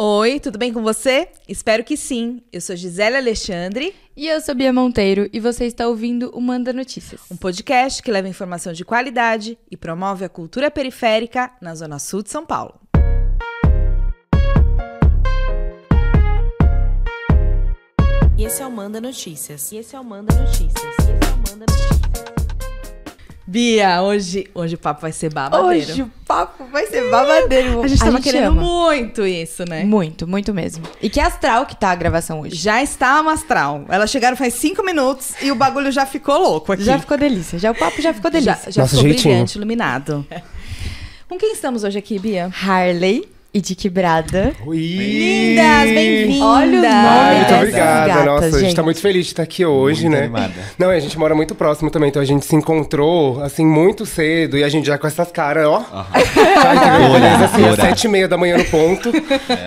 Oi, tudo bem com você? Espero que sim. Eu sou Gisele Alexandre. E eu sou Bia Monteiro e você está ouvindo o Manda Notícias. Um podcast que leva informação de qualidade e promove a cultura periférica na Zona Sul de São Paulo. E esse é o Manda Notícias. E esse é o Manda Notícias. E esse é o Manda Notícias. Bia, hoje, hoje o papo vai ser babadeiro. Hoje o papo vai ser babadeiro. A gente tava querendo ama. muito isso, né? Muito, muito mesmo. E que astral que tá a gravação hoje. Já está uma astral. Elas chegaram faz cinco minutos e o bagulho já ficou louco aqui. Já ficou delícia. Já o papo já ficou delícia. Já, já Nossa, ficou jeitinho. brilhante, iluminado. Com quem estamos hoje aqui, Bia? Harley e de quebrada. Ui! Lindas, bem-vindas! Olha o Ai, nome muito dessas obrigada. gatas, Nossa, a gente gente. tá muito feliz de estar aqui hoje, Muito né? animada. Não, a gente mora muito próximo também, então a gente se encontrou, assim, muito cedo. E a gente já com essas caras, ó. Tá, entendeu? Beleza, assim, às sete e meia da manhã no ponto.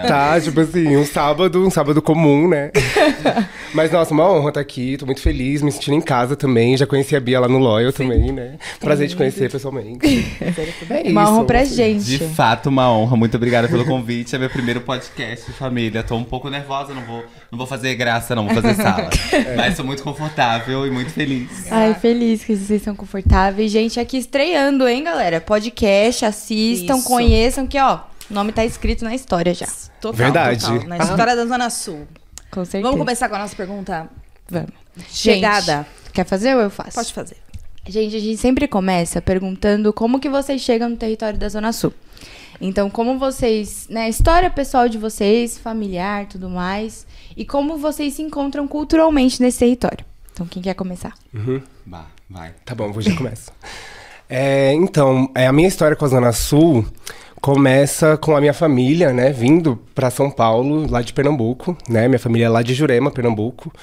Tá, tipo assim, um sábado, um sábado comum, né? Mas, nossa, uma honra estar aqui. Tô muito feliz, me sentindo em casa também. Já conheci a Bia lá no Loyal também, né? Prazer de conhecer pessoalmente. É Uma honra pra assim. gente. De fato, uma honra. Muito obrigada pelo convite. É meu primeiro podcast, família. Tô um pouco nervosa, não vou, não vou fazer graça, não vou fazer sala. Mas tô muito confortável e muito feliz. Ai, feliz que vocês estão confortáveis. Gente, aqui estreando, hein, galera? Podcast, assistam, Isso. conheçam, que ó, o nome tá escrito na história já. Total, Verdade. total. Na história da Zona Sul. Com certeza. Vamos começar com a nossa pergunta? Vamos. Chegada. Gente, quer fazer ou eu faço? Pode fazer. Gente, a gente sempre começa perguntando como que vocês chegam no território da Zona Sul. Então, como vocês, né, história pessoal de vocês, familiar, tudo mais, e como vocês se encontram culturalmente nesse território. Então, quem quer começar? Bah, vai. Tá bom, vou já começo. É, então, é, a minha história com a Zona Sul começa com a minha família, né, vindo para São Paulo, lá de Pernambuco, né, minha família é lá de Jurema, Pernambuco.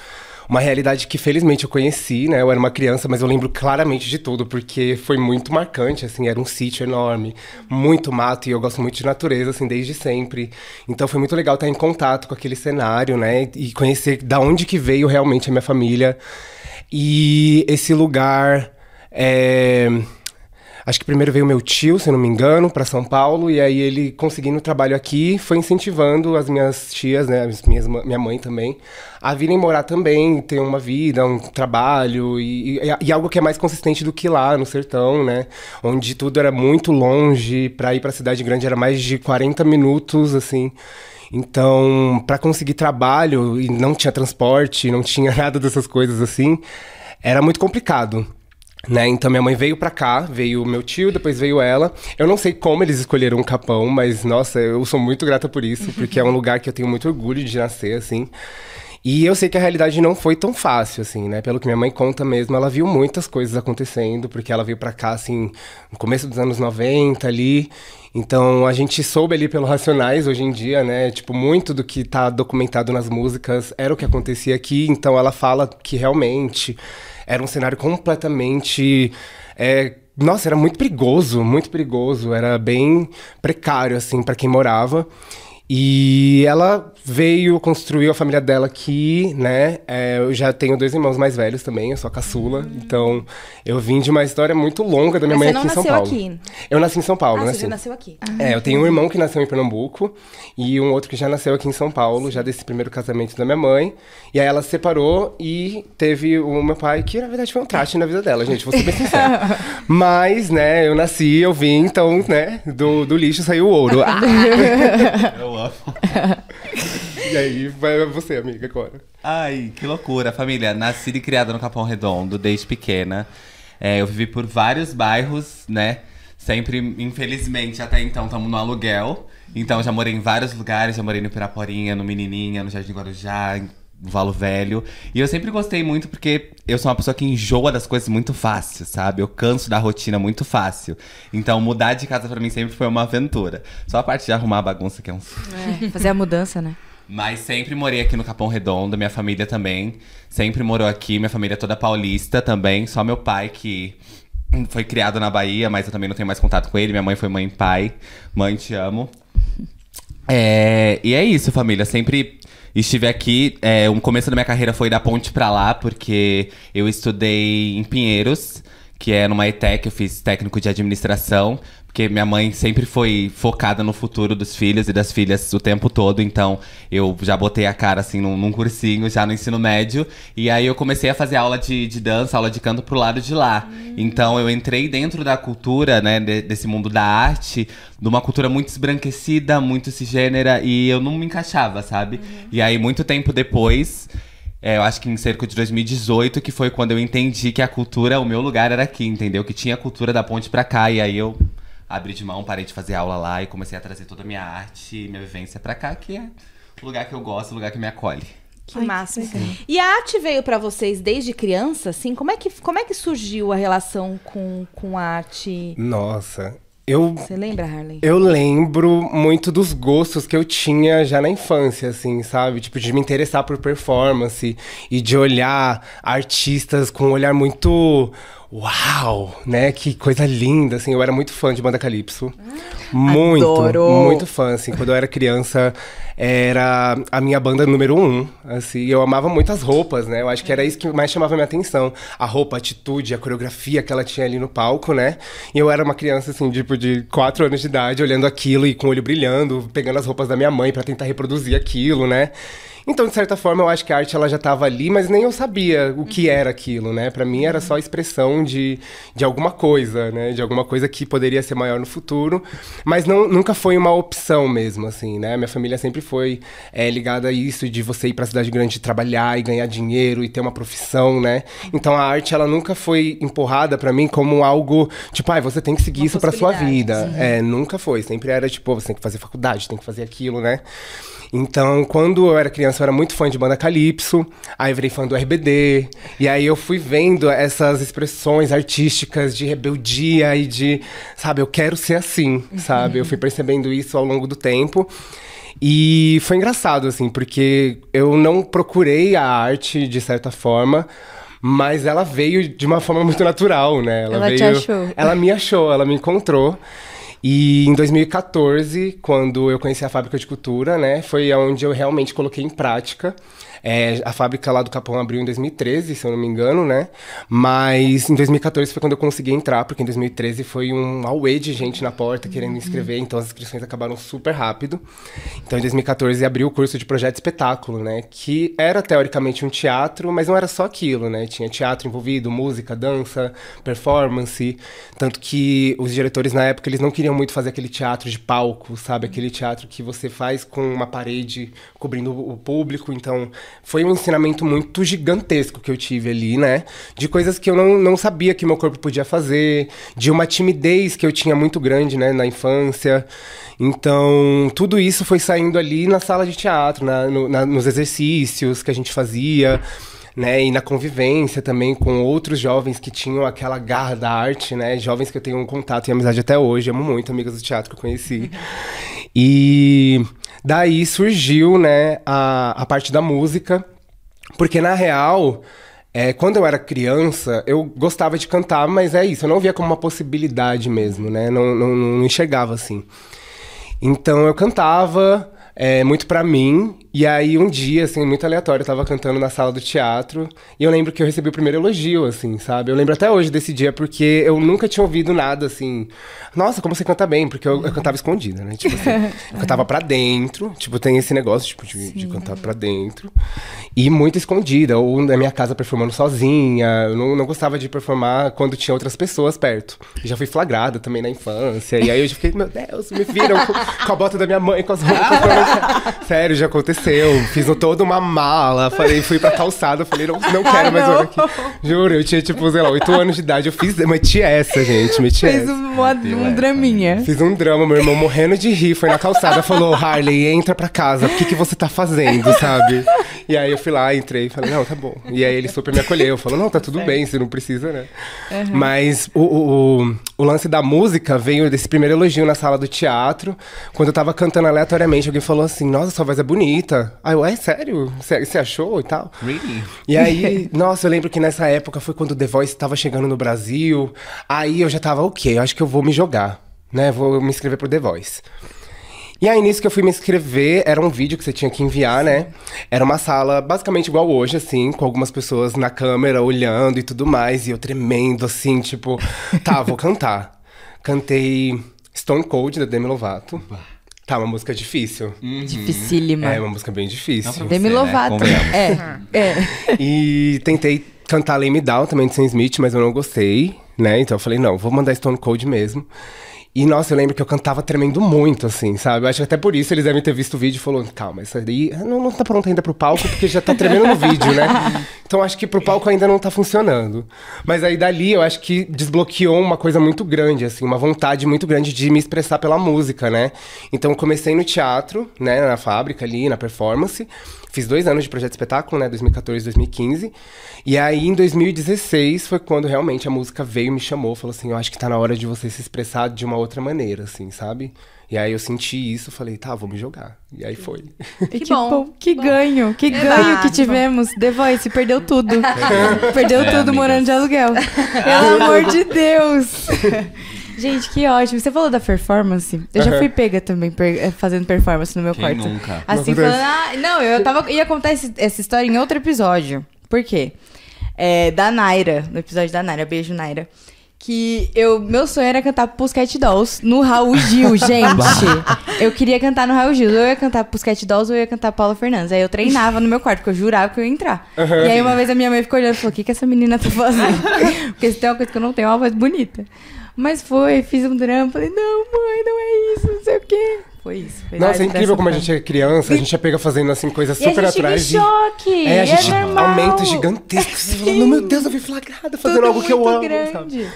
Uma realidade que felizmente eu conheci, né? Eu era uma criança, mas eu lembro claramente de tudo, porque foi muito marcante, assim, era um sítio enorme, muito mato, e eu gosto muito de natureza, assim, desde sempre. Então foi muito legal estar em contato com aquele cenário, né? E conhecer da onde que veio realmente a minha família. E esse lugar. é, Acho que primeiro veio meu tio, se não me engano, para São Paulo, e aí ele conseguindo trabalho aqui, foi incentivando as minhas tias, né, as minhas, minha mãe também, a virem morar também, ter uma vida, um trabalho, e, e- e algo que é mais consistente do que lá no sertão, né, onde tudo era muito longe, para ir para cidade grande era mais de 40 minutos, assim. Então, para conseguir trabalho e não tinha transporte, não tinha nada dessas coisas assim, era muito complicado. Né? Então minha mãe veio pra cá, veio meu tio, depois veio ela. Eu não sei como eles escolheram o Capão, mas nossa, eu sou muito grata por isso, porque é um lugar que eu tenho muito orgulho de nascer, assim. E eu sei que a realidade não foi tão fácil, assim, né? Pelo que minha mãe conta mesmo, ela viu muitas coisas acontecendo, porque ela veio pra cá, assim, no começo dos anos 90 ali. Então a gente soube ali pelo Racionais hoje em dia, né? Tipo, muito do que tá documentado nas músicas era o que acontecia aqui. Então ela fala que realmente era um cenário completamente. é, nossa, era muito perigoso, muito perigoso. Era bem precário, assim, para quem morava. E ela veio, construiu a família dela aqui, né? É, eu já tenho dois irmãos mais velhos também, eu sou a caçula. Então, eu vim de uma história muito longa da minha Mas mãe você aqui não em São nasceu Paulo. aqui? Eu nasci em São Paulo, Ah, nasci. você já nasceu aqui. É, eu tenho um irmão que nasceu em Pernambuco e um outro que já nasceu aqui em São Paulo, já desse primeiro casamento da minha mãe. E aí ela se separou e teve o meu pai, que na verdade foi um traste na vida dela, gente, vou ser bem sincero. Mas, né, eu nasci, eu vim, então, né, do, do lixo saiu o ouro. Ah! E aí, vai você, amiga, agora. Ai, que loucura, família. Nascida e criada no Capão Redondo desde pequena. É, eu vivi por vários bairros, né? Sempre, infelizmente, até então estamos no aluguel. Então já morei em vários lugares, já morei no Piraporinha, no Menininha, no Jardim Guarujá, em- Valo Velho. E eu sempre gostei muito porque eu sou uma pessoa que enjoa das coisas muito fácil, sabe? Eu canso da rotina muito fácil. Então mudar de casa pra mim sempre foi uma aventura. Só a parte de arrumar a bagunça que é um Fazer a mudança, né? mas sempre morei aqui no Capão Redondo, minha família também. Sempre morou aqui, minha família é toda paulista também. Só meu pai que foi criado na Bahia, mas eu também não tenho mais contato com ele. Minha mãe foi mãe e pai. Mãe, te amo. É, e é isso, família. Sempre estive aqui. É, o começo da minha carreira foi da ponte pra lá, porque eu estudei em Pinheiros, que é numa ETEC, eu fiz técnico de administração. Porque minha mãe sempre foi focada no futuro dos filhos e das filhas o tempo todo. Então, eu já botei a cara, assim, num, num cursinho, já no ensino médio. E aí, eu comecei a fazer aula de, de dança, aula de canto pro lado de lá. Então, eu entrei dentro da cultura, né, de- desse mundo da arte, de uma cultura muito esbranquecida, muito cisgênera. E eu não me encaixava, sabe? E aí, muito tempo depois... É, eu acho que em cerca de 2018, que foi quando eu entendi que a cultura, o meu lugar era aqui, entendeu? Que tinha a cultura da ponte pra cá. E aí eu abri de mão, parei de fazer aula lá e comecei a trazer toda a minha arte e minha vivência pra cá, que é o lugar que eu gosto, o lugar que me acolhe. Que máximo. E a arte veio pra vocês desde criança, assim? Como é que, como é que surgiu a relação com, com a arte? Nossa, eu Você lembra, Harley? Eu lembro muito dos gostos que eu tinha já na infância, assim, sabe? Tipo, de me interessar por performance e de olhar artistas com um olhar muito. Uau, né? Que coisa linda, assim. Eu era muito fã de Banda Calypso. Muito, Adoro! muito fã, assim. Quando eu era criança, era a minha banda número um, assim. Eu amava muito as roupas, né? Eu acho que era isso que mais chamava minha atenção. A roupa, a atitude, a coreografia que ela tinha ali no palco, né? E eu era uma criança, assim, tipo, de quatro anos de idade, olhando aquilo e com o olho brilhando, pegando as roupas da minha mãe pra tentar reproduzir aquilo, né? Então, de certa forma, eu acho que a arte ela já estava ali, mas nem eu sabia o que era aquilo, né? Pra mim era só expressão de, de alguma coisa, né? De alguma coisa que poderia ser maior no futuro, mas não, nunca foi uma opção mesmo, assim, né? Minha família sempre foi é, ligada a isso de você ir pra cidade grande trabalhar e ganhar dinheiro e ter uma profissão, né? Então a arte ela nunca foi empurrada pra mim como algo tipo, ah, você tem que seguir Uma isso pra sua vida. É, nunca foi. Sempre era tipo, você tem que fazer faculdade, tem que fazer aquilo, né? Então, quando eu era criança, eu era muito fã de banda Calypso, aí virei fã do RBD, e aí eu fui vendo essas expressões artísticas de rebeldia e de, sabe, eu quero ser assim, sabe? Eu fui percebendo isso ao longo do tempo. E foi engraçado, assim, porque eu não procurei a arte de certa forma, mas ela veio de uma forma muito natural, né? Ela te veio, achou. Ela me achou, ela me encontrou. E em 2014, quando eu conheci a Fábrica de Cultura, né, foi onde eu realmente coloquei em prática. É, a fábrica lá do Capão abriu em 2013, se eu não me engano, né? Mas em 2014 foi quando eu consegui entrar, porque em 2013 foi um auê de gente na porta querendo inscrever, então as inscrições acabaram super rápido. Então em 2014 abriu o curso de projeto espetáculo, né? Que era teoricamente um teatro, mas não era só aquilo, né? Tinha teatro envolvido, música, dança, performance. Tanto que os diretores na época eles não queriam muito fazer aquele teatro de palco, sabe? Aquele teatro que você faz com uma parede cobrindo o público. Então foi um ensinamento muito gigantesco que eu tive ali, né? De coisas que eu não, não sabia que meu corpo podia fazer, de uma timidez que eu tinha muito grande, né, na infância. Então, tudo isso foi saindo ali na sala de teatro, na- no- na- nos exercícios que a gente fazia. Né, e na convivência também com outros jovens que tinham aquela garra da arte, né? Jovens que eu tenho um contato e amizade até hoje, amo muito, amigas do teatro que eu conheci. E daí surgiu, né, a, a parte da música, porque na real, é, quando eu era criança, eu gostava de cantar, mas é isso, eu não via como uma possibilidade mesmo, né? Não, não, não enxergava assim. Então eu cantava é, muito pra mim, e aí um dia, assim, muito aleatório, eu tava cantando na sala do teatro, e eu lembro que eu recebi o primeiro elogio, assim, sabe? Eu lembro até hoje desse dia, porque eu nunca tinha ouvido nada, assim, nossa, como você canta bem, porque eu, eu cantava escondida, né? Tipo assim, eu cantava pra dentro, tipo, tem esse negócio, tipo, de, de cantar pra dentro, e muito escondida, ou na minha casa performando sozinha, eu não, não gostava de performar quando tinha outras pessoas perto. Já fui flagrada também na infância, e aí eu já fiquei, meu Deus, me viram com, com a bota da minha mãe, com as roupas. Sério, já aconteceu. Fiz toda uma mala, falei, fui pra calçada, falei, não, não quero mais olhar aqui. Juro, eu tinha, tipo, sei lá, 8 anos de idade, eu fiz, meti essa, gente, meti Fez essa. um, uma- Deu um draminha. Fiz um drama, meu irmão morrendo de rir, foi na calçada, falou, Harley, entra pra casa, o que, que você tá fazendo, sabe? E aí eu fui lá, entrei, falei, não, tá bom. E aí ele super me acolheu, falou, não, tá tudo bem, você não precisa, né? Mas o, o, o, o lance da música veio desse primeiro elogio na sala do teatro, quando eu tava cantando aleatoriamente, alguém falou assim, nossa, sua voz é bonita. Aí eu, é sério? Você achou e tal? Really? E aí, nossa, eu lembro que nessa época foi quando o The Voice tava chegando no Brasil. Aí eu já tava, ok, eu acho que eu vou me jogar, né? Vou me inscrever pro The Voice. E aí, nisso que eu fui me inscrever, era um vídeo que você tinha que enviar, né? Era uma sala basicamente igual hoje, assim, com algumas pessoas na câmera olhando e tudo mais. E eu tremendo, assim, tipo, tá, vou cantar. Cantei Stone Cold, da Demi Lovato. Tá, uma música difícil. Dificílima. É uma música bem difícil. Não, Demi Você, né? Lovato. Convenhamos. É, é. E tentei cantar Lay Me Down também de Sam Smith, mas eu não gostei, né? Então eu falei, não, vou mandar Stone Cold mesmo. E nossa, eu lembro que eu cantava tremendo muito, assim, sabe? Eu acho que até por isso eles devem ter visto o vídeo e falou, calma, isso aí não, não tá pronto ainda pro palco, porque já tá tremendo no vídeo, né? Então acho que pro palco ainda não tá funcionando. Mas aí dali eu acho que desbloqueou uma coisa muito grande, assim, uma vontade muito grande de me expressar pela música, né? Então comecei no teatro, né, na fábrica ali, na performance. Fiz dois anos de projeto de espetáculo, né? 2014 2015. E aí, em 2016, foi quando realmente a música veio e me chamou. Falou assim, eu acho que tá na hora de você se expressar de uma outra maneira, assim, sabe? E aí eu senti isso, falei, tá, vou me jogar. E aí foi. Que, bom, Que bom. ganho, que Eba, ganho que que tivemos. The Voice, perdeu tudo. perdeu É, tudo amigas. morando de aluguel. Pelo amor de Deus. Gente, que ótimo. Você falou da performance. Eu já fui pega também per- eh, fazendo performance no meu Quem quarto. nunca? Assim, Não falando, ah, não, eu tava, ia contar esse- essa história em outro episódio. Por quê? É, da Naira, no episódio da Naira, beijo Naira. Que eu, meu sonho era cantar Pussycat Dolls no Raul Gil, gente. eu queria cantar no Raul Gil. Ou eu ia cantar Pussycat Dolls ou eu ia cantar Paula Fernandes. Aí eu treinava no meu quarto, porque eu jurava que eu ia entrar. E aí uma vez a minha mãe ficou olhando e falou: o que, que essa menina tá fazendo? porque se tem uma coisa que eu não tenho, é uma voz bonita. Mas foi, fiz um drama, falei, não, mãe, não é isso, não sei o quê. Foi isso. Foi Nossa, é incrível como a gente é criança, a gente já pega fazendo assim coisas E a super gente naturais. de- choque. É, a gente é normal. aumenta gigantesco. Você fala, meu Deus, eu fui flagrada fazendo Tudo algo que eu muito amo. grande. sabe?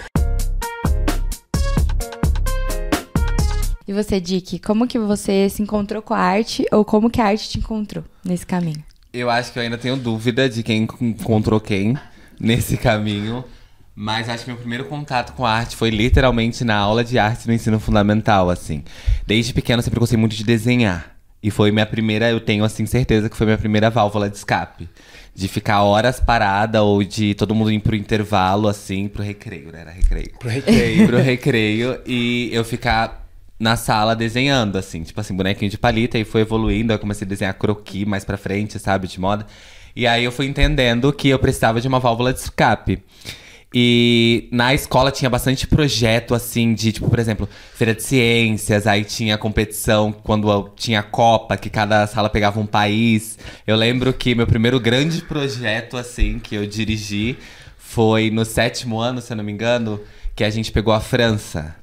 E você, Dick, como que você se encontrou com a arte ou como que a arte te encontrou nesse caminho? Eu acho que eu ainda tenho dúvida de quem encontrou quem nesse caminho. Mas acho que meu primeiro contato com a arte foi literalmente na aula de arte no ensino fundamental, assim. Desde pequeno eu sempre gostei muito de desenhar. E foi minha primeira, eu tenho assim certeza que foi minha primeira válvula de escape. De ficar horas parada ou de todo mundo ir pro intervalo, assim, pro recreio, né? Era recreio. Pro recreio. pro recreio e eu ficar na sala desenhando, assim, tipo assim, bonequinho de palita, e foi evoluindo, aí eu comecei a desenhar croquis mais pra frente, sabe, de moda. E aí eu fui entendendo que eu precisava de uma válvula de escape. E na escola tinha bastante projeto, assim, de, tipo, por exemplo, feira de ciências, aí tinha competição quando tinha Copa, que cada sala pegava um país. Eu lembro que meu primeiro grande projeto, assim, que eu dirigi foi no sétimo ano, se eu não me engano, que a gente pegou a França.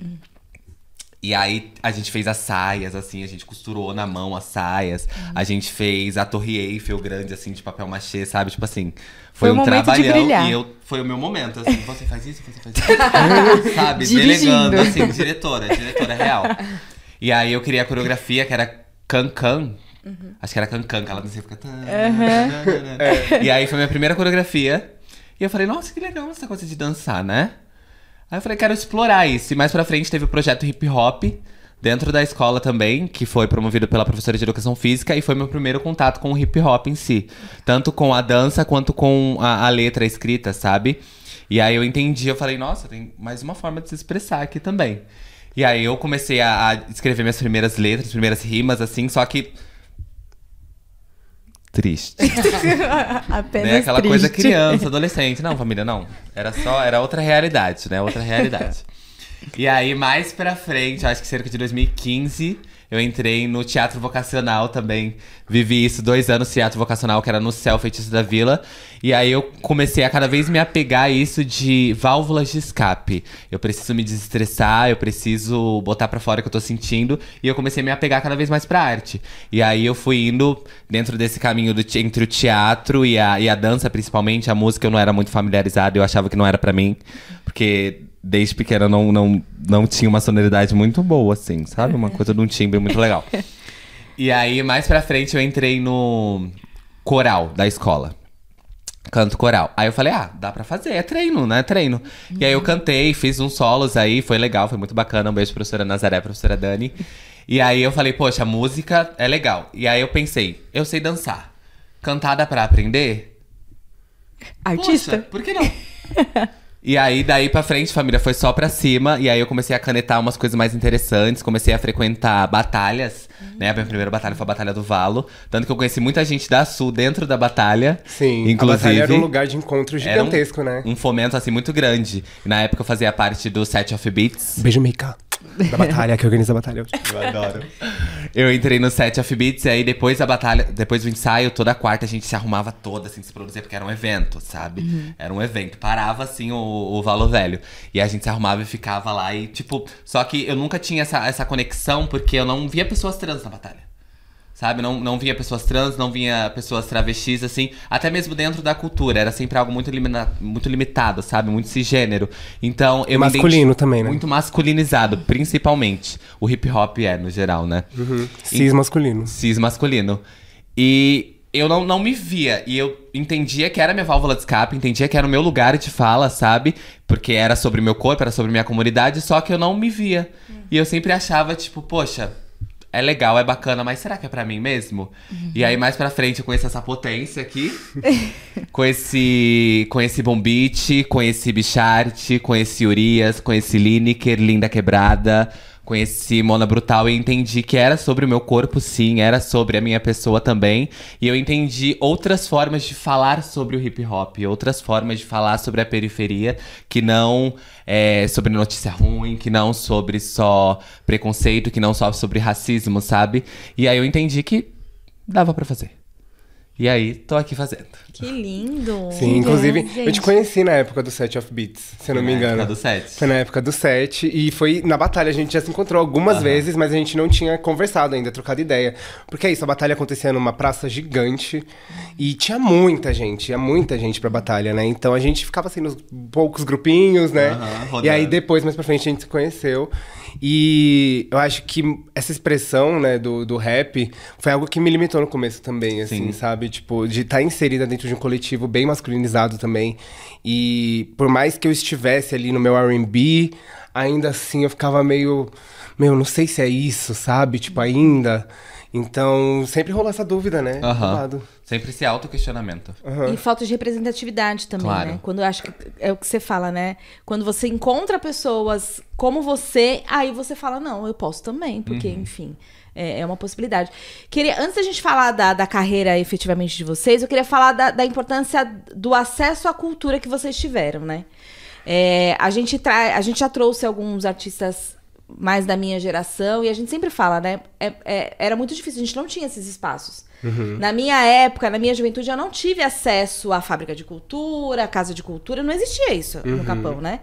E aí a gente fez as saias, assim, a gente costurou na mão as saias. A gente fez a Torre Eiffel grande, assim, de papel machê, sabe? Tipo assim, foi, um momento de trabalhão. brilhar. E eu, foi o meu momento, assim, você faz isso, você faz isso. sabe? Dirigindo. Delegando, assim, diretora, diretora real. E aí eu queria a coreografia que era Cancan. Acho que era Cancan, que ela dança e fica. E aí foi minha primeira coreografia. E eu falei, nossa, que legal essa coisa de dançar, né? Aí eu falei, quero explorar isso. E mais pra frente teve o projeto Hip Hop, dentro da escola também, que foi promovido pela professora de educação física, e foi meu primeiro contato com o hip hop em si. Tanto com a dança quanto com a, a letra escrita, sabe? E aí eu entendi, eu falei, nossa, tem mais uma forma de se expressar aqui também. E aí eu comecei a, a escrever minhas primeiras letras, primeiras rimas, assim, só que. Triste. Apenas né? Aquela triste. coisa criança, adolescente. Não, família, não. Era só, era outra realidade, né? Outra realidade. E aí, mais pra frente, acho que cerca de 2015, eu entrei no teatro vocacional também. Vivi isso dois anos, teatro vocacional, que era no Céu Feitiço da Vila. E aí eu comecei a cada vez me apegar a isso de válvulas de escape. Eu preciso me desestressar, eu preciso botar pra fora o que eu tô sentindo. E eu comecei a me apegar cada vez mais pra arte. E aí eu fui indo dentro desse caminho do entre o teatro e a, e a dança, principalmente. A música eu não era muito familiarizado, eu achava que não era pra mim. Porque desde pequena eu não, não, não tinha uma sonoridade muito boa, assim, sabe? Uma coisa de um timbre muito legal. E aí, mais pra frente, eu entrei no coral da escola. Canto coral. Aí eu falei, ah, dá pra fazer, é treino, né? Treino. E aí eu cantei, fiz uns solos aí, foi legal, foi muito bacana. Um beijo, professora Nazaré, professora Dani. E aí eu falei, poxa, música é legal. E aí eu pensei, eu sei dançar. Cantar dá pra aprender? Artista? Poxa, por que não? e aí, daí pra frente, família, foi só pra cima. E aí eu comecei a canetar umas coisas mais interessantes. Comecei a frequentar batalhas, né? A minha primeira batalha foi a Batalha do Valo. Tanto que eu conheci muita gente da Sul dentro da batalha. Sim, inclusive. a batalha era um lugar de encontro era um- gigantesco, né? Um fomento, assim, muito grande. Na época eu fazia parte do Set of Beats. Beijo, Mika. Da batalha, que organiza a batalha. Eu adoro. Eu entrei no set of beats e aí depois da batalha, depois do ensaio, toda quarta a gente se arrumava toda, assim, se produzia, porque era um evento, sabe? Era um evento. Parava, assim, o, o Valo Velho. E a gente se arrumava e ficava lá e, tipo... Só que eu nunca tinha essa, essa conexão, porque eu não via pessoas trans na batalha. Sabe? Não, não vinha pessoas trans, não vinha pessoas travestis, assim. Até mesmo dentro da cultura. Era sempre algo muito, limina- muito limitado, sabe? Muito cisgênero. Então, eu me Masculino também, né? Muito masculinizado, principalmente. O hip hop é, no geral, né? Cis masculino. cis masculino. E eu não, não me via. E eu entendia que era minha válvula de escape, entendia que era o meu lugar de fala, sabe? Porque era sobre meu corpo, era sobre minha comunidade, só que eu não me via. E eu sempre achava, tipo, poxa. É legal, é bacana, mas será que é pra mim mesmo? E aí, mais pra frente, eu conheço essa potência aqui. com esse. Com esse Bombite, com esse Bichart, com esse Urias, com esse Lineker, Linda Quebrada, conheci Mona Brutal e entendi que era sobre o meu corpo, sim, era sobre a minha pessoa também. E eu entendi outras formas de falar sobre o hip hop, outras formas de falar sobre a periferia, que não é, sobre notícia ruim, que não sobre só preconceito, que não só sobre racismo, sabe? E aí eu entendi que dava pra fazer. E aí, tô aqui fazendo. Que lindo. Sim, inclusive, gente. eu te conheci na época do Set of Beats, se eu não me Na engano. época do set. Foi na época do set e foi na batalha. A gente já se encontrou algumas vezes, mas a gente não tinha conversado ainda, trocado ideia. Porque é isso, a batalha acontecia numa praça gigante e tinha muita gente, tinha muita gente pra batalha, né? Então a gente ficava assim nos poucos grupinhos, né? Rodando. e aí depois, mais pra frente, a gente se conheceu. E eu acho que essa expressão, né, do, do rap foi algo que me limitou no começo também, assim, Sim. sabe? Tipo, de estar inserida dentro de um coletivo bem masculinizado também. E por mais que eu estivesse ali no meu R&B, ainda assim eu ficava meio... Meu, não sei se é isso, sabe? Tipo, ainda... Então, sempre rolou essa dúvida, né? lado. Sempre esse auto-questionamento. E falta de representatividade também, Claro. né? Quando eu acho que é o que você fala, né? Quando você encontra pessoas como você, aí você fala, não, eu posso também, porque, enfim, é, é uma possibilidade. Queria, antes da gente falar da, da carreira efetivamente de vocês, eu queria falar da, da importância do acesso à cultura que vocês tiveram, né? É, a, gente tra a gente já trouxe alguns artistas mais da minha geração, e a gente sempre fala, né? É- é- era muito difícil, a gente não tinha esses espaços. Na minha época, na minha juventude, eu não tive acesso à fábrica de cultura, à casa de cultura, não existia isso no Capão, né?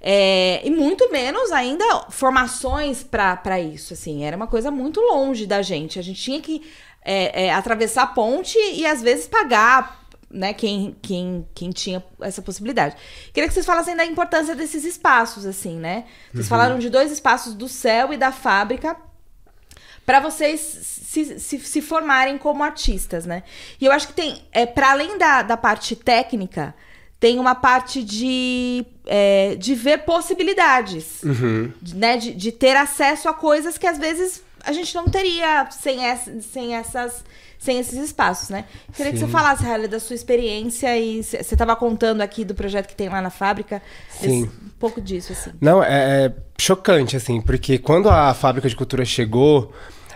É, e muito menos ainda formações para isso, assim. Era uma coisa muito longe da gente. A gente tinha que é, é, atravessar a ponte e às vezes pagar né, quem, quem, quem tinha essa possibilidade. Queria que vocês falassem da importância desses espaços, assim, né? Vocês falaram de dois espaços do céu e da fábrica para vocês se, se, se formarem como artistas, né? E eu acho que tem, é, para além da, da parte técnica, tem uma parte de, é, de ver possibilidades, de, né? De, de ter acesso a coisas que às vezes a gente não teria sem, essa, sem essas sem esses espaços, né? Queria que você falasse, Halle, da sua experiência e você estava contando aqui do projeto que tem lá na fábrica, Sim. desse- um pouco disso, assim. Não, é, é chocante, assim, porque quando a fábrica de cultura chegou,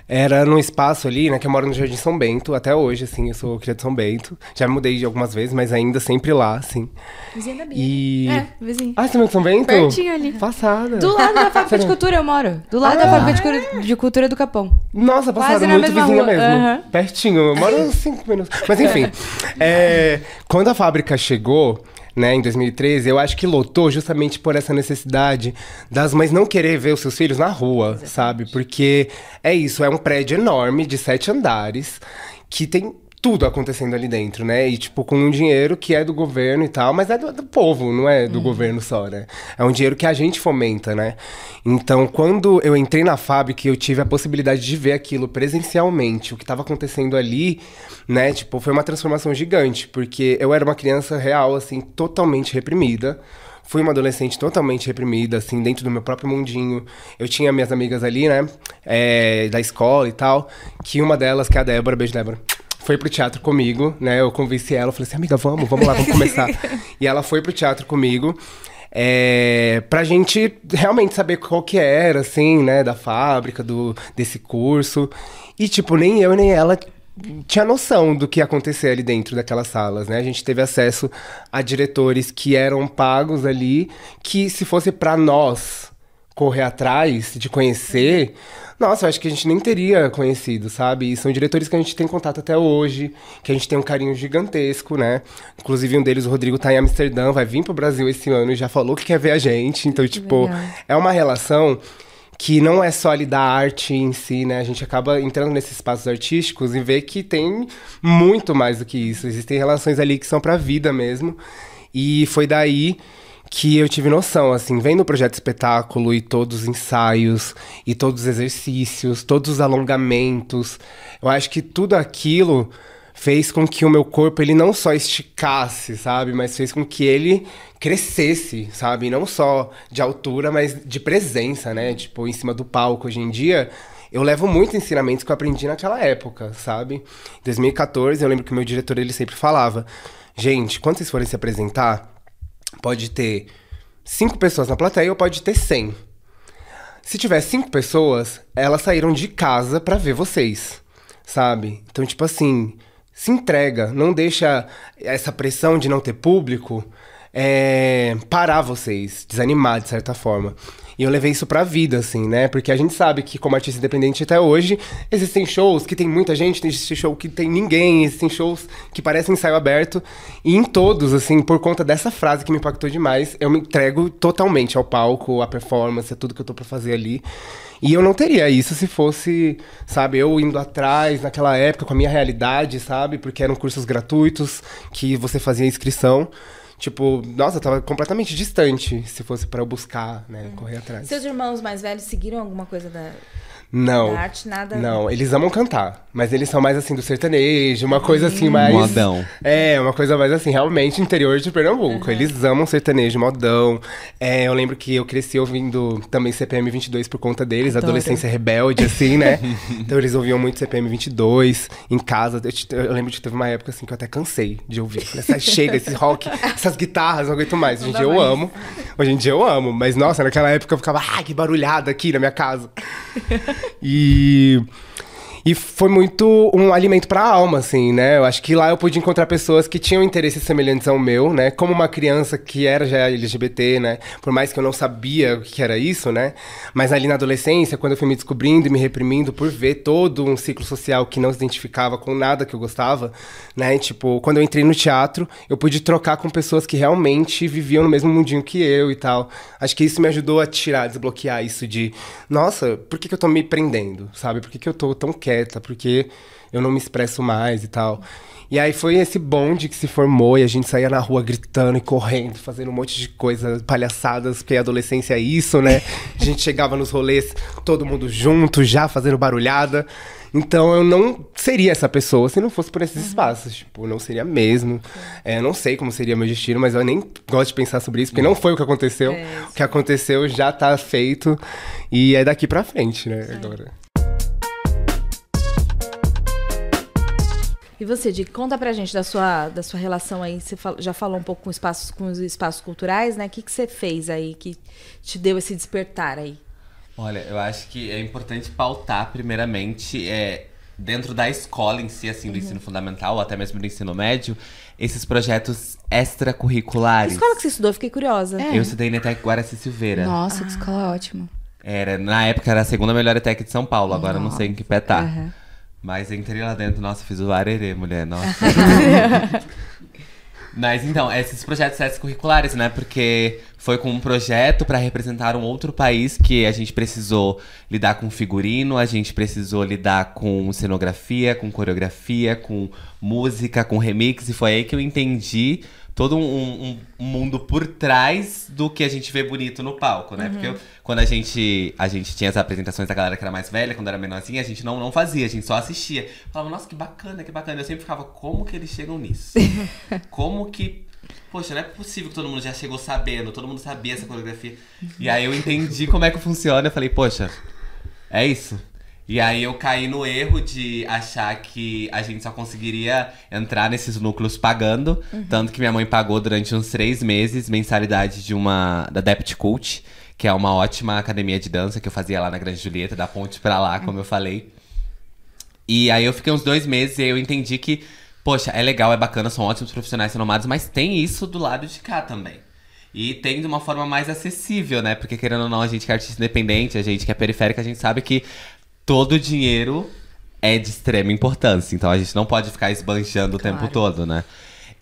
era num espaço ali, né, que eu moro no Jardim São Bento, até hoje, assim, eu sou criado de São Bento. Já me mudei de algumas vezes, mas ainda sempre lá, assim. Vizinha da Bia. E... É, vizinho. Ah, você é de São Bento? Pertinho ali. Passada. Do lado da fábrica de cultura eu moro. Do lado da fábrica de cultura, de cultura do Capão. Nossa, passada, Quase na muito mesma vizinha rua, mesmo. aham. Pertinho, eu moro uns 5 minutos. Mas enfim, é, quando a fábrica chegou, né, em 2013, eu acho que lotou justamente por essa necessidade das mães não querer ver os seus filhos na rua, sabe? Porque é isso, é um prédio enorme de sete andares que tem tudo acontecendo ali dentro, né? E, tipo, com um dinheiro que é do governo e tal, mas é do, do povo, não é do governo só, né? É um dinheiro que a gente fomenta, né? Então, quando eu entrei na fábrica e eu tive a possibilidade de ver aquilo presencialmente, o que estava acontecendo ali, né? Tipo, foi uma transformação gigante, porque eu era uma criança real, assim, totalmente reprimida. Fui uma adolescente totalmente reprimida, assim, dentro do meu próprio mundinho. Eu tinha minhas amigas ali, né? é, da escola e tal. Que uma delas, que é a Débora, beijo, Débora. Foi pro teatro comigo, né? Eu convenci ela, eu falei assim, amiga, vamos, vamos lá, vamos começar. e ela foi pro teatro comigo. É, pra gente realmente saber qual que era, assim, né, da fábrica, do, desse curso. E, tipo, nem eu nem ela tinha noção do que ia acontecer ali dentro daquelas salas, né? A gente teve acesso a diretores que eram pagos ali, que se fosse pra nós correr atrás, de conhecer, nossa, eu acho que a gente nem teria conhecido, sabe? E são diretores que a gente tem contato até hoje, que a gente tem um carinho gigantesco, né? Inclusive um deles, o Rodrigo, tá em Amsterdã, vai vir pro Brasil esse ano e já falou que quer ver a gente. Então, tipo, legal. é uma relação que não é só ali da arte em si, né? A gente acaba entrando nesses espaços artísticos e vê que tem muito mais do que isso. Existem relações ali que são pra vida mesmo. E foi daí que eu tive noção, assim, vendo o projeto espetáculo e todos os ensaios e todos os exercícios, todos os alongamentos, eu acho que tudo aquilo fez com que o meu corpo ele não só esticasse, sabe, mas fez com que ele crescesse, sabe, não só de altura, mas de presença, né, tipo em cima do palco hoje em dia. Eu levo muitos ensinamentos que eu aprendi naquela época, sabe? Em 2014, eu lembro que o meu diretor ele sempre falava: "Gente, quando vocês forem se apresentar, pode ter cinco pessoas na plateia ou pode ter cem. Se tiver cinco pessoas, elas saíram de casa pra ver vocês, sabe? Então, tipo assim, se entrega, não deixa essa pressão de não ter público é, parar vocês, desanimar de certa forma. E eu levei isso pra vida, assim, né? Porque a gente sabe que, como artista independente até hoje, existem shows que tem muita gente, existe show que tem ninguém, existem shows que parecem ensaio aberto. E em todos, assim, por conta dessa frase que me impactou demais, eu me entrego totalmente ao palco, à performance, a tudo que eu tô pra fazer ali. E eu não teria isso se fosse, sabe, eu indo atrás naquela época com a minha realidade, sabe? Porque eram cursos gratuitos que você fazia inscrição. Tipo, nossa, tava completamente distante se fosse pra eu buscar, né, correr atrás. Seus irmãos mais velhos seguiram alguma coisa da, Não. da arte? Nada? Não, eles amam cantar, mas eles são mais assim do sertanejo, uma coisa assim mais. Modão. É, uma coisa mais assim, realmente interior de Pernambuco. Eles amam sertanejo, modão. É, eu lembro que eu cresci ouvindo também CPM 22 por conta deles, Adoro. adolescência rebelde, assim, né? então eles ouviam muito CPM 22 em casa. Eu, te- eu lembro que teve uma época assim que eu até cansei de ouvir. "Sai, chega, esse rock, essas guitarras, não aguento mais. Hoje em dia eu amo. Hoje em dia eu amo, mas nossa, naquela época eu ficava, ah, que barulhada aqui na minha casa. E. E foi muito um alimento pra alma, assim, né? Eu acho que lá eu pude encontrar pessoas que tinham interesses semelhantes ao meu, né? Como uma criança que era já LGBT, né? Por mais que eu não sabia o que era isso, né? Mas ali na adolescência, quando eu fui me descobrindo e me reprimindo por ver todo um ciclo social que não se identificava com nada que eu gostava, né? Tipo, quando eu entrei no teatro, eu pude trocar com pessoas que realmente viviam no mesmo mundinho que eu e tal. Acho que isso me ajudou a tirar, desbloquear isso de, nossa, por que, que eu tô me prendendo, sabe? Por que, que eu tô tão quieta? Por que eu não me expresso mais e tal? E aí foi esse bonde que se formou e a gente saía na rua gritando e correndo, fazendo um monte de coisa, palhaçadas, porque a adolescência é isso, né? A gente chegava nos rolês, todo mundo junto, já fazendo barulhada. Então eu não seria essa pessoa se não fosse por esses espaços. Tipo, não seria mesmo. É, eu não sei como seria meu destino, mas eu nem gosto de pensar sobre isso, porque não foi o que aconteceu. É, o que aconteceu já tá feito e é daqui pra frente, né? Agora. E você, Di, conta pra gente da sua, da sua relação aí. Você já falou um pouco com, espaços, com os espaços culturais, né? O que, que você fez aí que te deu esse despertar aí? Olha, eu acho que é importante pautar, primeiramente, é, dentro da escola em si, assim, do ensino fundamental, ou até mesmo do ensino médio, esses projetos Que extracurriculares. escola que você estudou? Fiquei curiosa. É. Eu estudei na ETEC Guaraci Silveira. Nossa, que escola ótima. Era, na época era a segunda melhor ETEC de São Paulo, agora eu não sei em que pé tá. Aham. Mas entrei lá dentro, nossa, fiz o arerê, mulher, nossa. Mas então, esses projetos extracurriculares, né? Porque foi com um projeto para representar um outro país que a gente precisou lidar com figurino, a gente precisou lidar com cenografia, com coreografia, com música, com remix, e foi aí que eu entendi todo um, um- mundo por trás do que a gente vê bonito no palco, né? Porque eu- quando a gente, a gente tinha as apresentações da galera que era mais velha, quando era menorzinha, a gente não, não fazia, a gente só assistia. Falava, nossa, que bacana, que bacana. Eu sempre ficava, como que eles chegam nisso? como que. Poxa, não é possível que todo mundo já chegou sabendo, todo mundo sabia essa coreografia. E aí eu entendi como é que funciona. Eu falei, poxa, é isso. E aí eu caí no erro de achar que a gente só conseguiria entrar nesses núcleos pagando. Tanto que minha mãe pagou durante uns três meses mensalidade de uma. da Dept Cult, que é uma ótima academia de dança que eu fazia lá na Grande Julieta, da ponte pra lá, como eu falei. E aí eu fiquei uns dois meses e aí eu entendi que, poxa, é legal, é bacana, são ótimos profissionais renomados, mas tem isso do lado de cá também. E tem de uma forma mais acessível, né? Porque querendo ou não, a gente que é artista independente, a gente que é periférica, a gente sabe que todo o dinheiro é de extrema importância. Então a gente não pode ficar esbanjando o tempo todo, né?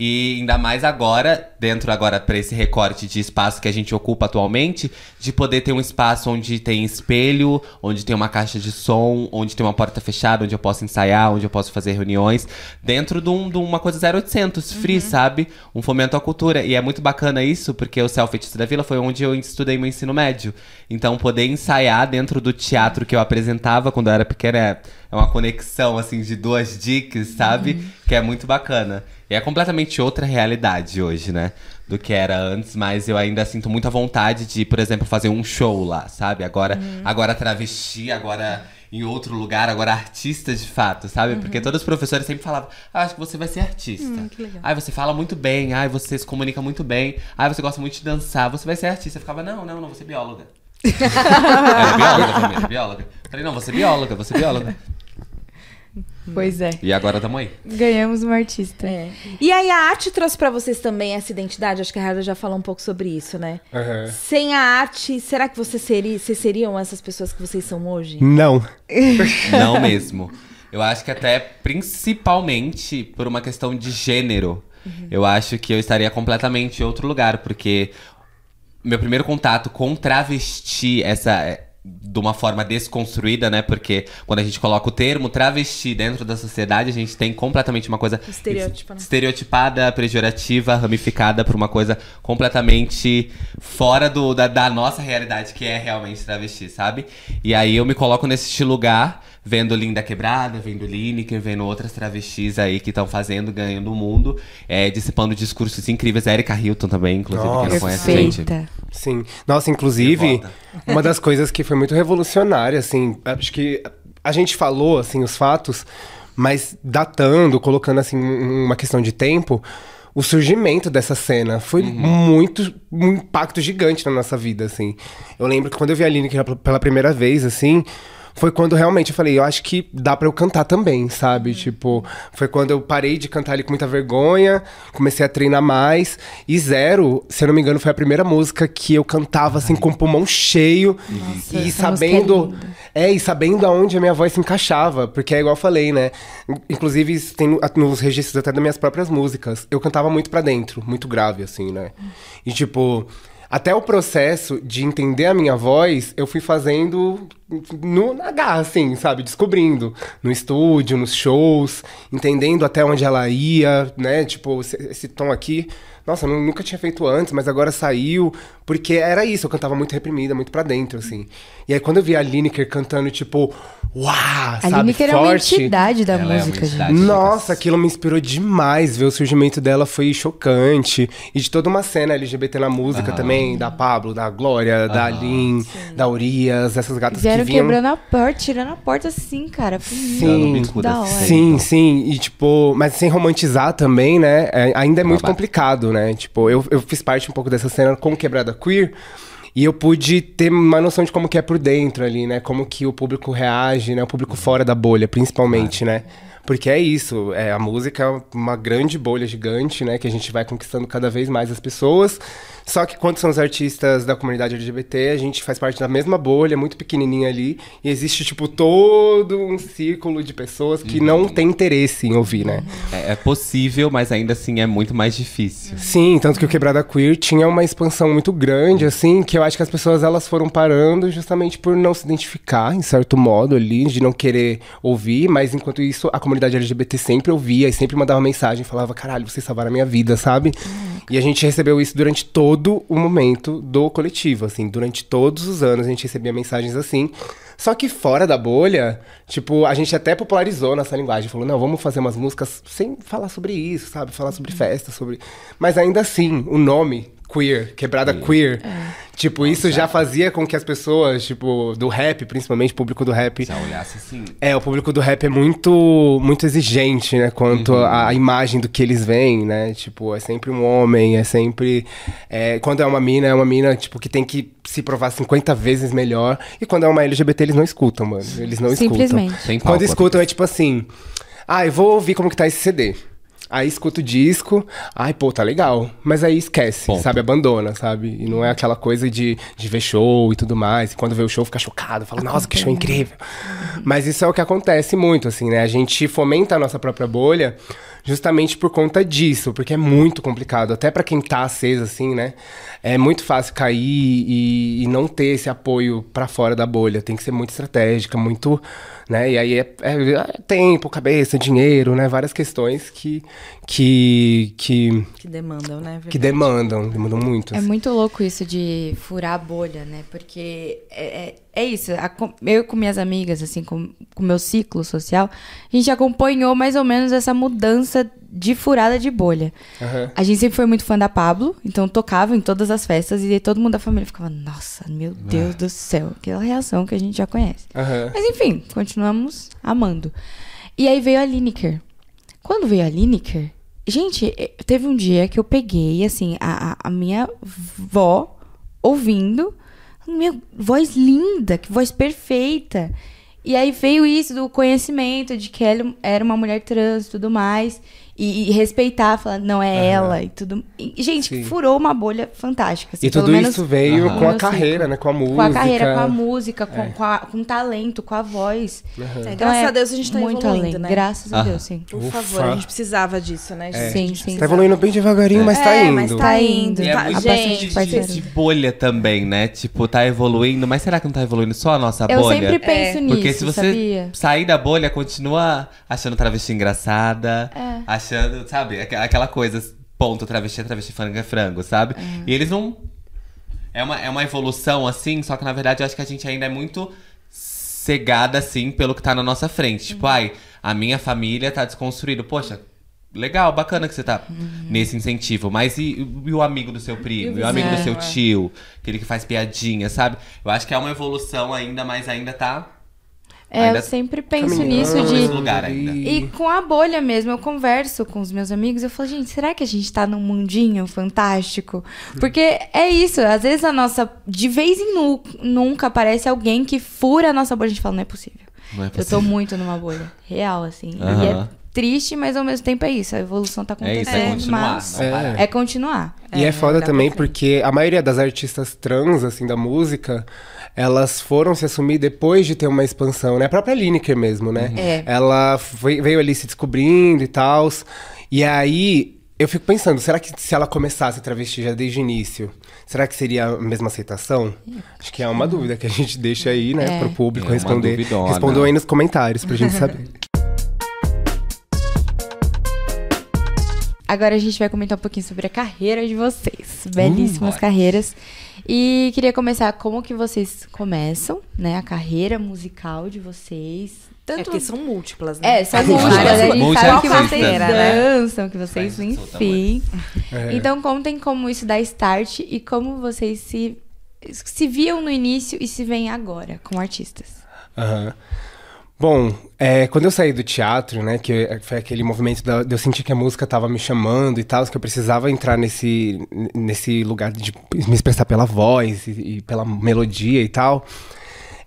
E ainda mais agora, dentro agora para esse recorte de espaço que a gente ocupa atualmente, de poder ter um espaço onde tem espelho, onde tem uma caixa de som, onde tem uma porta fechada, onde eu posso ensaiar, onde eu posso fazer reuniões, dentro de, um- de uma coisa 0800, free, sabe? Um fomento à cultura. E é muito bacana isso, porque o Selfie da Vila foi onde eu estudei meu ensino médio. Então, poder ensaiar dentro do teatro que eu apresentava quando eu era pequena é é uma conexão, assim, de duas dicas, sabe? Que é muito bacana. É completamente outra realidade hoje, né? Do que era antes, mas eu ainda sinto muita vontade de, por exemplo, fazer um show lá, sabe? Agora, agora travesti, agora em outro lugar, agora artista de fato, sabe? Porque todos os professores sempre falavam, ah, acho que você vai ser artista. Ai, você fala muito bem, ai, você se comunica muito bem, ai, você gosta muito de dançar, você vai ser artista. Eu ficava, não, não, não, você é bióloga. Era bióloga, família, bióloga. Falei, não, você é bióloga, você é bióloga. Pois é. E agora tamo aí. Ganhamos uma artista. É. E aí a arte trouxe pra vocês também essa identidade? Acho que a Rada já falou um pouco sobre isso, né? Aham. Sem a arte, será que você seria, vocês seriam essas pessoas que vocês são hoje? Não. Não mesmo. Eu acho que até principalmente por uma questão de gênero. Eu acho que eu estaria completamente em outro lugar, porque meu primeiro contato com travesti, essa. De uma forma desconstruída, né? Porque quando a gente coloca o termo travesti dentro da sociedade, a gente tem completamente uma coisa Estereótipa, né? estereotipada, pejorativa, ramificada por uma coisa completamente fora do, da, da nossa realidade, que é realmente travesti, sabe? E aí eu me coloco nesse lugar, vendo Linda Quebrada, vendo Lineker, vendo outras travestis aí que estão fazendo, ganhando o mundo, é, dissipando discursos incríveis. A Erika Hilton também, inclusive, quem não conhece, gente. Perfeita. Sim. Nossa, inclusive, uma das coisas que foi muito revolucionária, assim, acho que a gente falou, assim, os fatos, mas datando, colocando, assim, um- uma questão de tempo, o surgimento dessa cena foi muito, um impacto gigante na nossa vida, assim. Eu lembro que quando eu vi a Lineker pela primeira vez, assim, foi quando realmente eu falei, eu acho que dá pra eu cantar também, sabe? Tipo, foi quando eu parei de cantar ali com muita vergonha, comecei a treinar mais. E Zero, se eu não me engano, foi a primeira música que eu cantava assim com o pulmão cheio Nossa, e é sabendo. É, e sabendo aonde a minha voz se encaixava, porque é igual eu falei, né? Inclusive, tem no- nos registros até das minhas próprias músicas. Eu cantava muito pra dentro, muito grave, assim, né? E tipo, até o processo de entender a minha voz, eu fui fazendo no, na garra, assim, sabe? Descobrindo. No estúdio, nos shows, entendendo até onde ela ia, né? Tipo, esse, esse tom aqui. Nossa, eu nu- nunca tinha feito antes, mas agora saiu. Porque era isso, eu cantava muito reprimida, muito pra dentro, assim. E aí quando eu vi a Lineker cantando, tipo, uau, A sabe? Lineker é uma forte. entidade da Ela é música, gente. entidade. Nossa, aquilo me inspirou demais. Ver o surgimento dela foi chocante. E de toda uma cena LGBT na música Aham. também, da Pablo, da Glória, da Aham. Lin, da Urias, essas gatas Vieram que vinham. quebrando a porta, tirando a porta assim, cara. Foi Sim. da hora. Sim, sim. E, tipo, mas sem romantizar também, né? é, ainda é muito Babado. Né? Tipo, eu, eu fiz parte um pouco dessa cena com Quebrada Queer. E eu pude ter uma noção de como que é por dentro ali, né? Como que o público reage, né? O público fora da bolha, principalmente, né? Porque é isso, é, a música é uma grande bolha gigante, né? Que a gente vai conquistando cada vez mais as pessoas. Só que quando são os artistas da comunidade LGBT, a gente faz parte da mesma bolha, muito pequenininha ali. E existe, tipo, todo um círculo de pessoas que não tem interesse em ouvir, né? É, é possível, mas ainda assim é muito mais difícil. Sim, tanto que o Quebrada Queer tinha uma expansão muito grande, assim, que eu acho que as pessoas elas foram parando justamente por não se identificar, em certo modo, ali, de não querer ouvir, mas enquanto isso, a comunidade LGBT sempre ouvia e sempre mandava mensagem, falava, caralho, vocês salvaram a minha vida, sabe? E a gente recebeu isso durante todo o momento do coletivo, assim, durante todos os anos a gente recebia mensagens assim. Só que fora da bolha, tipo, a gente até popularizou nossa linguagem. Falou, não, vamos fazer umas músicas sem falar sobre isso, sabe? Falar sobre festa, sobre. Mas ainda assim, o nome queer, quebrada queer. Tipo, isso já fazia com que as pessoas, tipo, do rap, principalmente o público do rap. Já olhasse assim. É, o público do rap é muito, muito exigente, né? Quanto à à imagem do que eles veem, né? Tipo, é sempre um homem, é sempre. é, quando é uma mina, é uma mina, tipo, que tem que se provar 50 vezes melhor. E quando é uma LGBT, eles não escutam, mano. Eles não escutam. Simplesmente. Quando escutam, é tipo assim. Ah, eu vou ouvir como que tá esse CD. Aí escuta o disco, ai, pô, tá legal. Mas aí esquece, Ponto. sabe? Abandona, sabe? E não é aquela coisa de, de ver show e tudo mais. E quando vê o show fica chocado, fala, nossa, que show incrível. Mas isso é o que acontece muito, assim, né? A gente fomenta a nossa própria bolha justamente por conta disso, porque é muito complicado. Até pra quem tá aceso, assim, né? É muito fácil cair e, e não ter esse apoio pra fora da bolha. Tem que ser muito estratégica, muito. Né? E aí é, é- é tempo, cabeça, dinheiro, né? Várias questões que, que, que, Que demandam, né? que demandam, demandam muito. É assim. muito louco isso de furar a bolha, né? Porque é, é, é isso. a eu com minhas amigas, assim, com o meu ciclo social, a gente acompanhou mais ou menos essa mudança de furada de bolha. Aham. A gente sempre foi muito fã da Pablo, então tocava em todas as festas e todo mundo da família ficava, nossa, meu Deus do céu, aquela reação que a gente já conhece. Aham. Mas enfim, continuamos amando. E aí veio a Lineker. Quando veio a Lineker, gente, eh, teve um dia que eu peguei, assim, a, a- a minha vó ouvindo, minha voz linda, que voz perfeita. E aí veio isso do conhecimento de que ela era uma mulher trans e tudo mais. E, e respeitar, falar, não é ela e tudo. E, gente, Sim. furou uma bolha fantástica. assim, E pelo tudo menos isso veio Aham. com a carreira, né? Com a música. com a carreira, com a música, com, com, a- com o talento, com a voz. É, Então graças é a Deus a gente tá muito evoluindo, além. né? Graças a Aham. Deus, sim. Por Ufa. favor, a gente precisava disso, né, gente? Sim, sim. Tá evoluindo bem devagarinho, mas tá É, indo. mas tá Tá indo. é Tá- muito gente, parceiro. de bolha também, né? Tipo, tá evoluindo, mas será que não tá evoluindo só a nossa Eu bolha? sempre penso nisso, Porque se você sabia? sair da bolha, continua achando travesti engraçada, É. achando, sabe, aqu- aquela coisa, ponto, travesti é travesti, frango é frango, sabe? É. E eles não. É uma, é uma evolução, assim, só que na verdade eu acho que a gente ainda é muito cegada, assim, pelo que tá na nossa frente. Tipo, Uhum. ai, a minha família tá desconstruída. Poxa. Legal, bacana que você tá Uhum. nesse incentivo. Mas e, e o amigo do seu primo? E o amigo do vizinho, seu é. tio? Aquele que faz piadinha, sabe? Eu acho que é uma evolução ainda, mas ainda tá É, Ainda eu sempre penso nisso de. lugar ainda. E com a bolha mesmo, eu converso com os meus amigos, eu falo, gente, será que a gente tá num mundinho fantástico? Porque é isso, às vezes a nossa. De vez em nu- nunca aparece alguém que fura a nossa bolha. A gente fala, não é possível. Não é Eu possível. tô muito numa bolha. Real, assim. E é triste, mas ao mesmo tempo é isso. A evolução tá É isso, acontecendo. é continuar, mas parar. é continuar. E é, É, foda também porque a maioria das artistas trans, assim, da música, elas foram se assumir depois de ter uma expansão, né? A própria Lineker mesmo, né? É. Ela foi- veio ali se descobrindo e tal. E aí, eu fico pensando, será que se ela começasse a travesti já desde o início, será que seria a mesma aceitação? Acho que é uma dúvida que a gente deixa aí, né, É. pro público É responder. duvidona. Respondam aí nos comentários pra gente saber. Agora a gente vai comentar um pouquinho sobre a carreira de vocês. Belíssimas Hum, carreiras. E queria começar como que vocês começam, né? A carreira musical de vocês. É Tanto porque são múltiplas, né? É, são múltiplas. várias A gente Multi sabe que vocês né? dançam, que vocês, Faz enfim. É. Então contem como isso dá start e como vocês se, se viam no início e se veem agora como artistas. Aham. Bom, é, quando eu saí do teatro, né, que foi aquele movimento da, de eu sentir que a música tava me chamando e tal, que eu precisava entrar nesse, nesse lugar de me expressar pela voz e, e pela melodia e tal,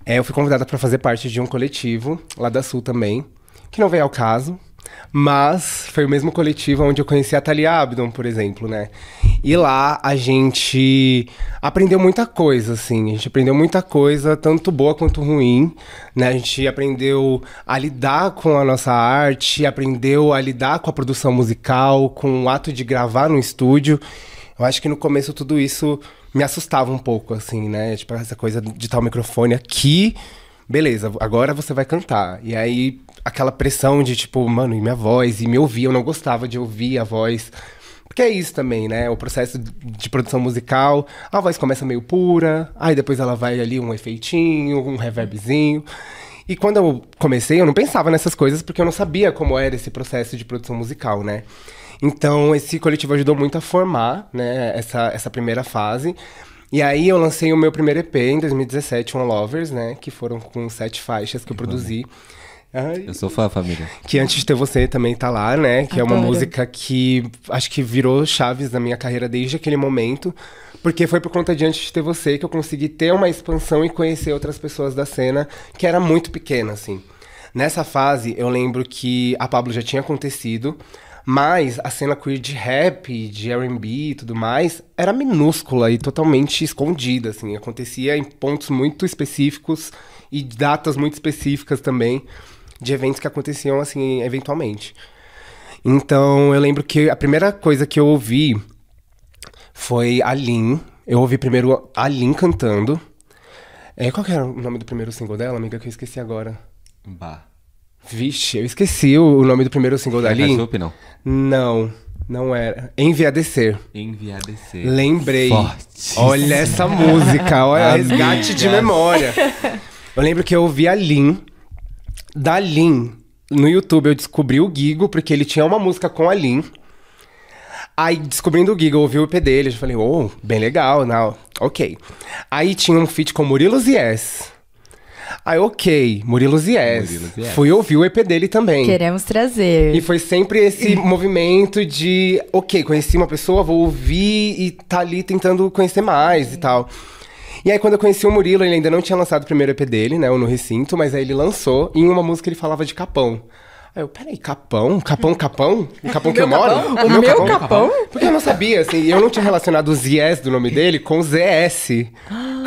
é, eu fui convidada para fazer parte de um coletivo lá da Sul também, que não veio ao caso, mas foi o mesmo coletivo onde eu conheci a Thalia Abdon, por exemplo, né? E lá a gente aprendeu muita coisa, assim. A gente aprendeu muita coisa, tanto boa quanto ruim, né? A gente aprendeu a lidar com a nossa arte, aprendeu a lidar com a produção musical, com o ato de gravar no estúdio. Eu acho que no começo tudo isso me assustava um pouco, assim, né? Tipo, essa coisa de o microfone aqui, beleza, agora você vai cantar. E aí, aquela pressão de tipo, mano, e minha voz, e me ouvir, eu não gostava de ouvir a voz. Porque é isso também, né? O processo de produção musical, a voz começa meio pura, aí depois ela vai ali um efeitinho, um reverbzinho. E quando eu comecei, eu não pensava nessas coisas porque eu não sabia como era esse processo de produção musical, né? Então, esse coletivo ajudou muito a formar, né, essa, essa primeira fase. E aí eu lancei o meu primeiro EP em 2017, One Lovers, né, que foram com sete faixas que eu produzi. Ai, Eu sou fã, família. que antes de ter você também tá lá, né? Que é uma Adoro. música que acho que virou chaves na minha carreira desde aquele momento. Porque foi por conta de antes de ter você que eu consegui ter uma expansão e conhecer outras pessoas da cena que era muito pequena, assim. Nessa fase, eu lembro que a Pablo já tinha acontecido, mas a cena queer de rap, de R&B e tudo mais, era minúscula e totalmente escondida, assim. Acontecia em pontos muito específicos e datas muito específicas também, de eventos que aconteciam, assim, eventualmente. Então, eu lembro que a primeira coisa que eu ouvi foi a Lin. Eu ouvi primeiro a Lin cantando. É, qual que era o nome do primeiro single dela, amiga, que eu esqueci agora? Bah. Vixe, eu esqueci o, o nome do primeiro single da Lin. Não. Não, não era. Enviadecer. Enviadecer. Lembrei. Forte. Olha essa música, olha, Amiga. resgate de memória. Eu lembro que eu ouvi a Lin. Da Lin, no YouTube eu descobri o Gigo, porque ele tinha uma música com a Lin. Aí, descobrindo o Giga, eu ouvi o EP dele, eu falei, oh, bem legal, não, ok. Aí tinha um feat com Murilo Zies. Aí, ok, Murilo Zies. Murilo Zies. Fui ouvir o EP dele também. Queremos trazer. E foi sempre esse movimento de, ok, conheci uma pessoa, vou ouvir e tá ali tentando conhecer mais e tal. E aí, quando eu conheci o Murilo, ele ainda não tinha lançado o primeiro EP dele, né, o No Recinto, mas aí ele lançou, e em uma música ele falava de capão. Aí eu, peraí, capão? Capão, capão? O capão que eu moro? O meu capão? Porque eu não sabia, assim, eu não tinha relacionado os Yes do nome dele com ZS.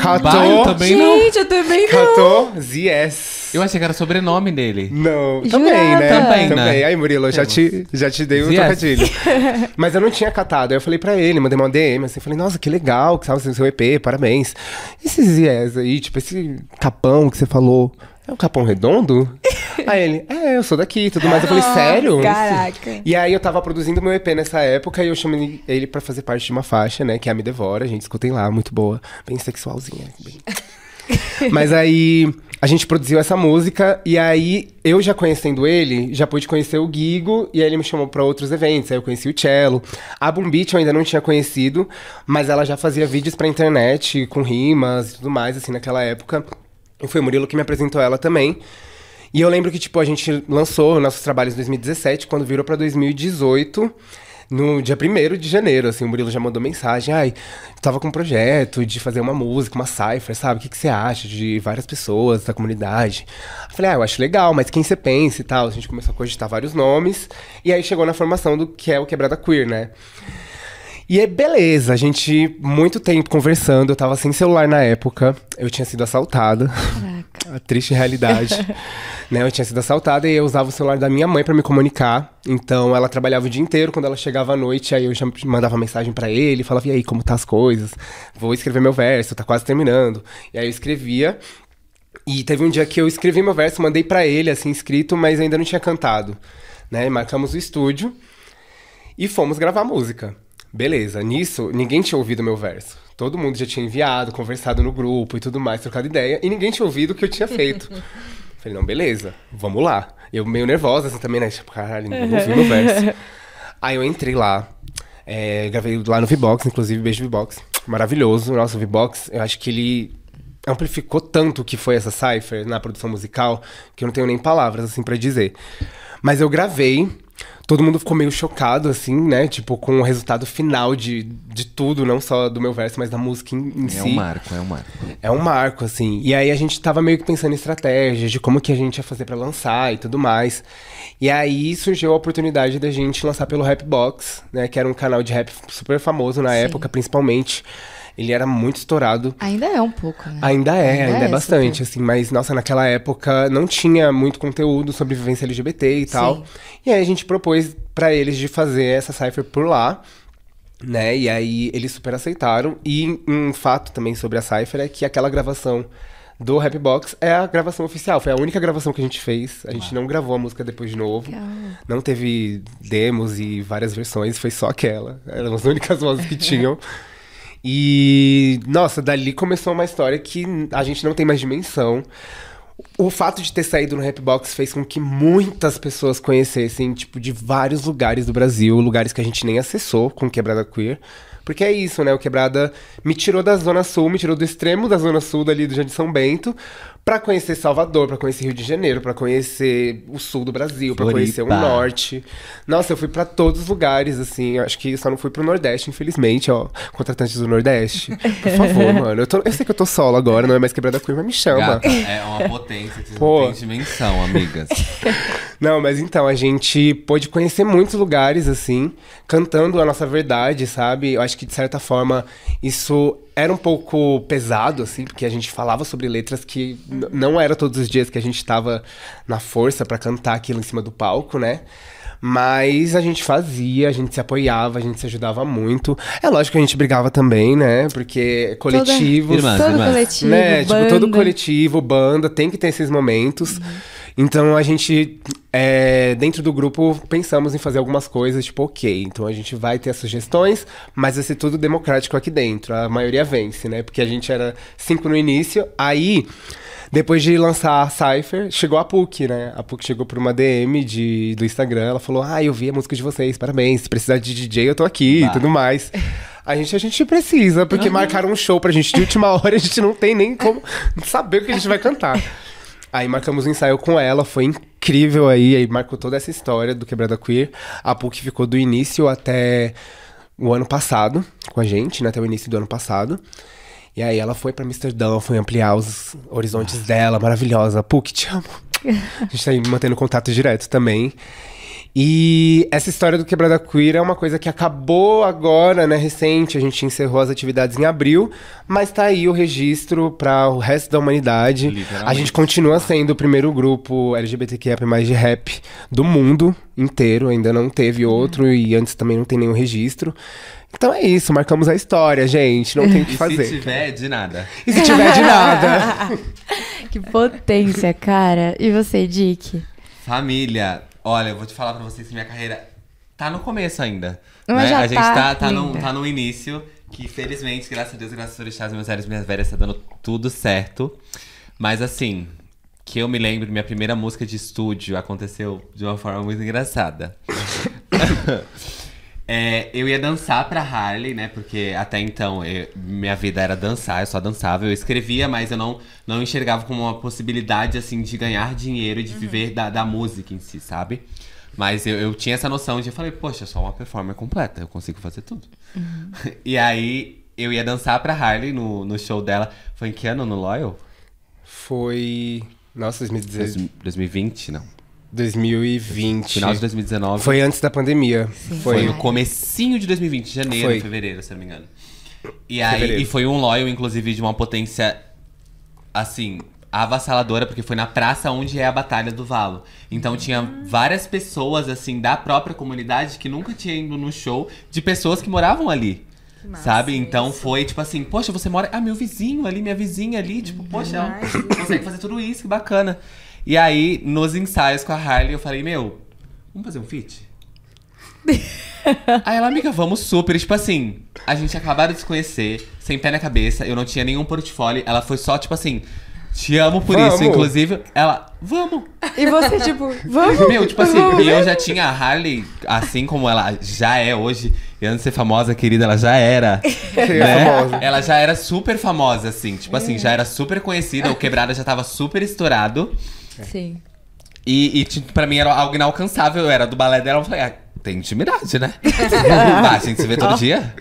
Catou, também não. Gente, eu também não. catou, ZS. Eu achei que era sobrenome dele. Não, também, né? Também, né? Aí, Murilo, eu já te, já te dei o Yes. trocadilho. Mas eu não tinha catado. Aí eu falei pra ele, mandei uma DM, assim, falei, nossa, que legal, que sabe, seu EP, parabéns. Esses yes aí, tipo, esse capão que você falou, é um capão redondo? aí ele, é, eu sou daqui e tudo mais. Eu falei, sério? Caraca. E aí eu tava produzindo meu EP nessa época e eu chamei ele pra fazer parte de uma faixa, né? Que é a Me Devora, gente, escutem lá, muito boa. Bem sexualzinha. Bem... Mas aí a gente produziu essa música e aí eu já conhecendo ele, já pude conhecer o Gigo e aí ele me chamou pra outros eventos. Aí eu conheci o Cello. A Boom Beat eu ainda não tinha conhecido, mas ela já fazia vídeos pra internet com rimas e tudo mais, assim, naquela época. E foi o Murilo que me apresentou ela também. E eu lembro que, tipo, a gente lançou nossos trabalhos em 2017, quando virou pra 2018, no dia 1 de janeiro, assim, o Murilo já mandou mensagem, ai, tava com um projeto de fazer uma música, uma cipher, sabe? O que, que você acha de várias pessoas da comunidade? Eu falei, ah, eu acho legal, mas quem você pensa e tal? A gente começou a cogitar vários nomes, e aí chegou na formação do que é o Quebrada Queer, né? E é beleza, a gente, muito tempo conversando, eu tava sem celular na época, eu tinha sido assaltada. A triste realidade. né, eu tinha sido assaltada e eu usava o celular da minha mãe pra me comunicar. Então ela trabalhava o dia inteiro, quando ela chegava à noite, aí eu já mandava mensagem pra ele, falava: "E aí, como tá as coisas? Vou escrever meu verso, tá quase terminando". E aí eu escrevia. E teve um dia que eu escrevi meu verso, mandei pra ele assim escrito, mas ainda não tinha cantado, né? Marcamos o estúdio e fomos gravar a música. Beleza, nisso ninguém tinha ouvido meu verso. Todo mundo já tinha enviado, conversado no grupo e tudo mais, trocado ideia, e ninguém tinha ouvido o que eu tinha feito. Falei, não, beleza, vamos lá. Eu meio nervosa assim também, né? Tipo, caralho, ninguém ouviu meu verso. Aí eu entrei lá, é, gravei lá no V-Box, inclusive, beijo V-Box. Maravilhoso, nossa, o V-Box, eu acho que ele amplificou tanto o que foi essa cipher na produção musical que eu não tenho nem palavras assim pra dizer. Mas eu gravei, todo mundo ficou meio chocado assim, né? Tipo, com o resultado final de, de tudo, não só do meu verso, mas da música em, em É si. um marco, é um marco. É um marco, assim. E aí a gente tava meio que pensando em estratégias, de como que a gente ia fazer pra lançar e tudo mais. E aí surgiu a oportunidade da gente lançar pelo Rapbox, né? Que era um canal de rap super famoso na época, principalmente. Ele era muito estourado. Ainda é um pouco, né? Ainda é, ainda, é, é bastante, assim, mas nossa, naquela época não tinha muito conteúdo sobre vivência LGBT e tal. Sim. E aí a gente propôs pra eles de fazer essa cipher por lá, né? E aí eles super aceitaram. E um fato também sobre a cipher é que aquela gravação do Rapbox é a gravação oficial, foi a única gravação que a gente fez. A gente não gravou a música depois de novo. Legal. Não teve demos e várias versões, foi só aquela. Eram as únicas vozes que tinham. E, nossa, dali começou uma história que a gente não tem mais dimensão. O fato de ter saído no Rapbox fez com que muitas pessoas conhecessem, tipo, de vários lugares do Brasil, lugares que a gente nem acessou com Quebrada Queer. Porque é isso, né? O Quebrada me tirou da Zona Sul, me tirou do extremo da Zona Sul, dali do Jardim São Bento, pra conhecer Salvador, pra conhecer Rio de Janeiro, pra conhecer o sul do Brasil, pra Floripa. conhecer o norte. Nossa, eu fui pra todos os lugares, assim. Acho que só não fui pro Nordeste, infelizmente, ó. Contratantes do Nordeste. Por favor, mano. Eu, tô- eu sei que eu tô solo agora, não é mais quebrada queer, mas me chama. Gata, é uma potência que Pô. não tem dimensão, amigas. Não, mas então, a gente pôde conhecer muitos lugares, assim, cantando a nossa verdade, sabe? Eu acho que, de certa forma, isso era um pouco pesado, assim, porque a gente falava sobre letras que não era todos os dias que a gente tava na força pra cantar aquilo em cima do palco, né? Mas a gente fazia, a gente se apoiava, a gente se ajudava muito. É lógico que a gente brigava também, né? Porque coletivos. Irmãs, Todo irmãs. coletivo, né? Tipo, banda. todo coletivo, banda, tem que ter esses momentos. Então a gente, é, dentro do grupo, pensamos em fazer algumas coisas, tipo, ok, então a gente vai ter as sugestões, mas vai ser tudo democrático aqui dentro. A maioria vence, né? Porque a gente era cinco no início, aí. Depois de lançar a Cypher, chegou a PUC, né? A PUC chegou por uma DM de, do Instagram, ela falou: Ah, eu vi a música de vocês, parabéns. Se precisar de DJ, eu tô aqui e tudo mais. A gente, a gente precisa, porque marcaram um show pra gente de última hora, a gente não tem nem como saber o que a gente vai cantar. Aí marcamos um ensaio com ela, foi incrível aí, aí marcou toda essa história do Quebrada Queer. A PUC ficou do início até o ano passado com a gente, né? Até o início do ano passado. E aí ela foi pra Amsterdã, foi ampliar os horizontes dela, maravilhosa. PUC, te amo. A gente tá aí mantendo contato direto também. E essa história do Quebrada Queer é uma coisa que acabou agora, né, recente. A gente encerrou as atividades em abril, mas tá aí o registro para o resto da humanidade. A gente continua sendo o primeiro grupo LGBTQIA+ de rap do mundo inteiro, ainda não teve outro e antes também não tem nenhum registro. Então é isso, marcamos a história, gente, não tem o que E fazer. se tiver, de nada. E se tiver de nada? Que potência, cara. E você, Dick? Família, olha, eu vou te falar pra vocês que minha carreira tá no começo ainda. Mas né? já a gente tá tá, tá, no, tá no início, que felizmente, graças a Deus, graças a orixás, meus velhos, minhas velhas, tá dando tudo certo. Mas assim, que eu me lembro, minha primeira música de estúdio aconteceu de uma forma muito engraçada. É, eu ia dançar pra Harley, né? Porque até então eu- minha vida era dançar, eu só dançava. Eu escrevia, mas eu não, não enxergava como uma possibilidade, assim, de ganhar dinheiro e de viver da, da música em si, sabe? Mas eu, eu tinha essa noção de, eu falei, poxa, sou uma performer completa, eu consigo fazer tudo. e aí eu ia dançar pra Harley no, no show dela. Foi em que ano no Loyal? Foi. Nossa, 2016. 2020, não. 2020. Final de 2019. Foi antes da pandemia. Foi Foi. no comecinho de 2020, janeiro, Foi. fevereiro, se eu não me engano. E aí, Fevereiro. e foi um loyal, inclusive, de uma potência, assim, avassaladora, porque foi na praça onde é a Batalha do Valo. Então tinha várias pessoas, assim, da própria comunidade que nunca tinha ido no show, de pessoas que moravam ali. Sabe? Então foi tipo assim, poxa, você mora. Ah, meu vizinho ali, minha vizinha ali, tipo, poxa, ela consegue fazer tudo isso, que bacana. E aí, nos ensaios com a Harley, eu falei, meu, vamos fazer um feat? Aí ela, amiga, vamos super. E, tipo assim, a gente acabado de se conhecer, sem pé na cabeça, eu não tinha nenhum portfólio. Ela foi só, tipo assim, te amo por Vamos. isso. Inclusive, ela, vamos. E você, tipo, vamos? Meu, tipo assim, e eu já tinha a Harley, assim como ela já é hoje, e antes de ser famosa, querida, ela já era. né? famosa. Ela já era super famosa, assim. Tipo assim, já era super conhecida, o Quebrada já tava super estourado. Sim. E, e pra mim era algo inalcançável. Eu era do balé dela, eu falei, ah, tem intimidade, né? Vai, a gente se vê todo dia?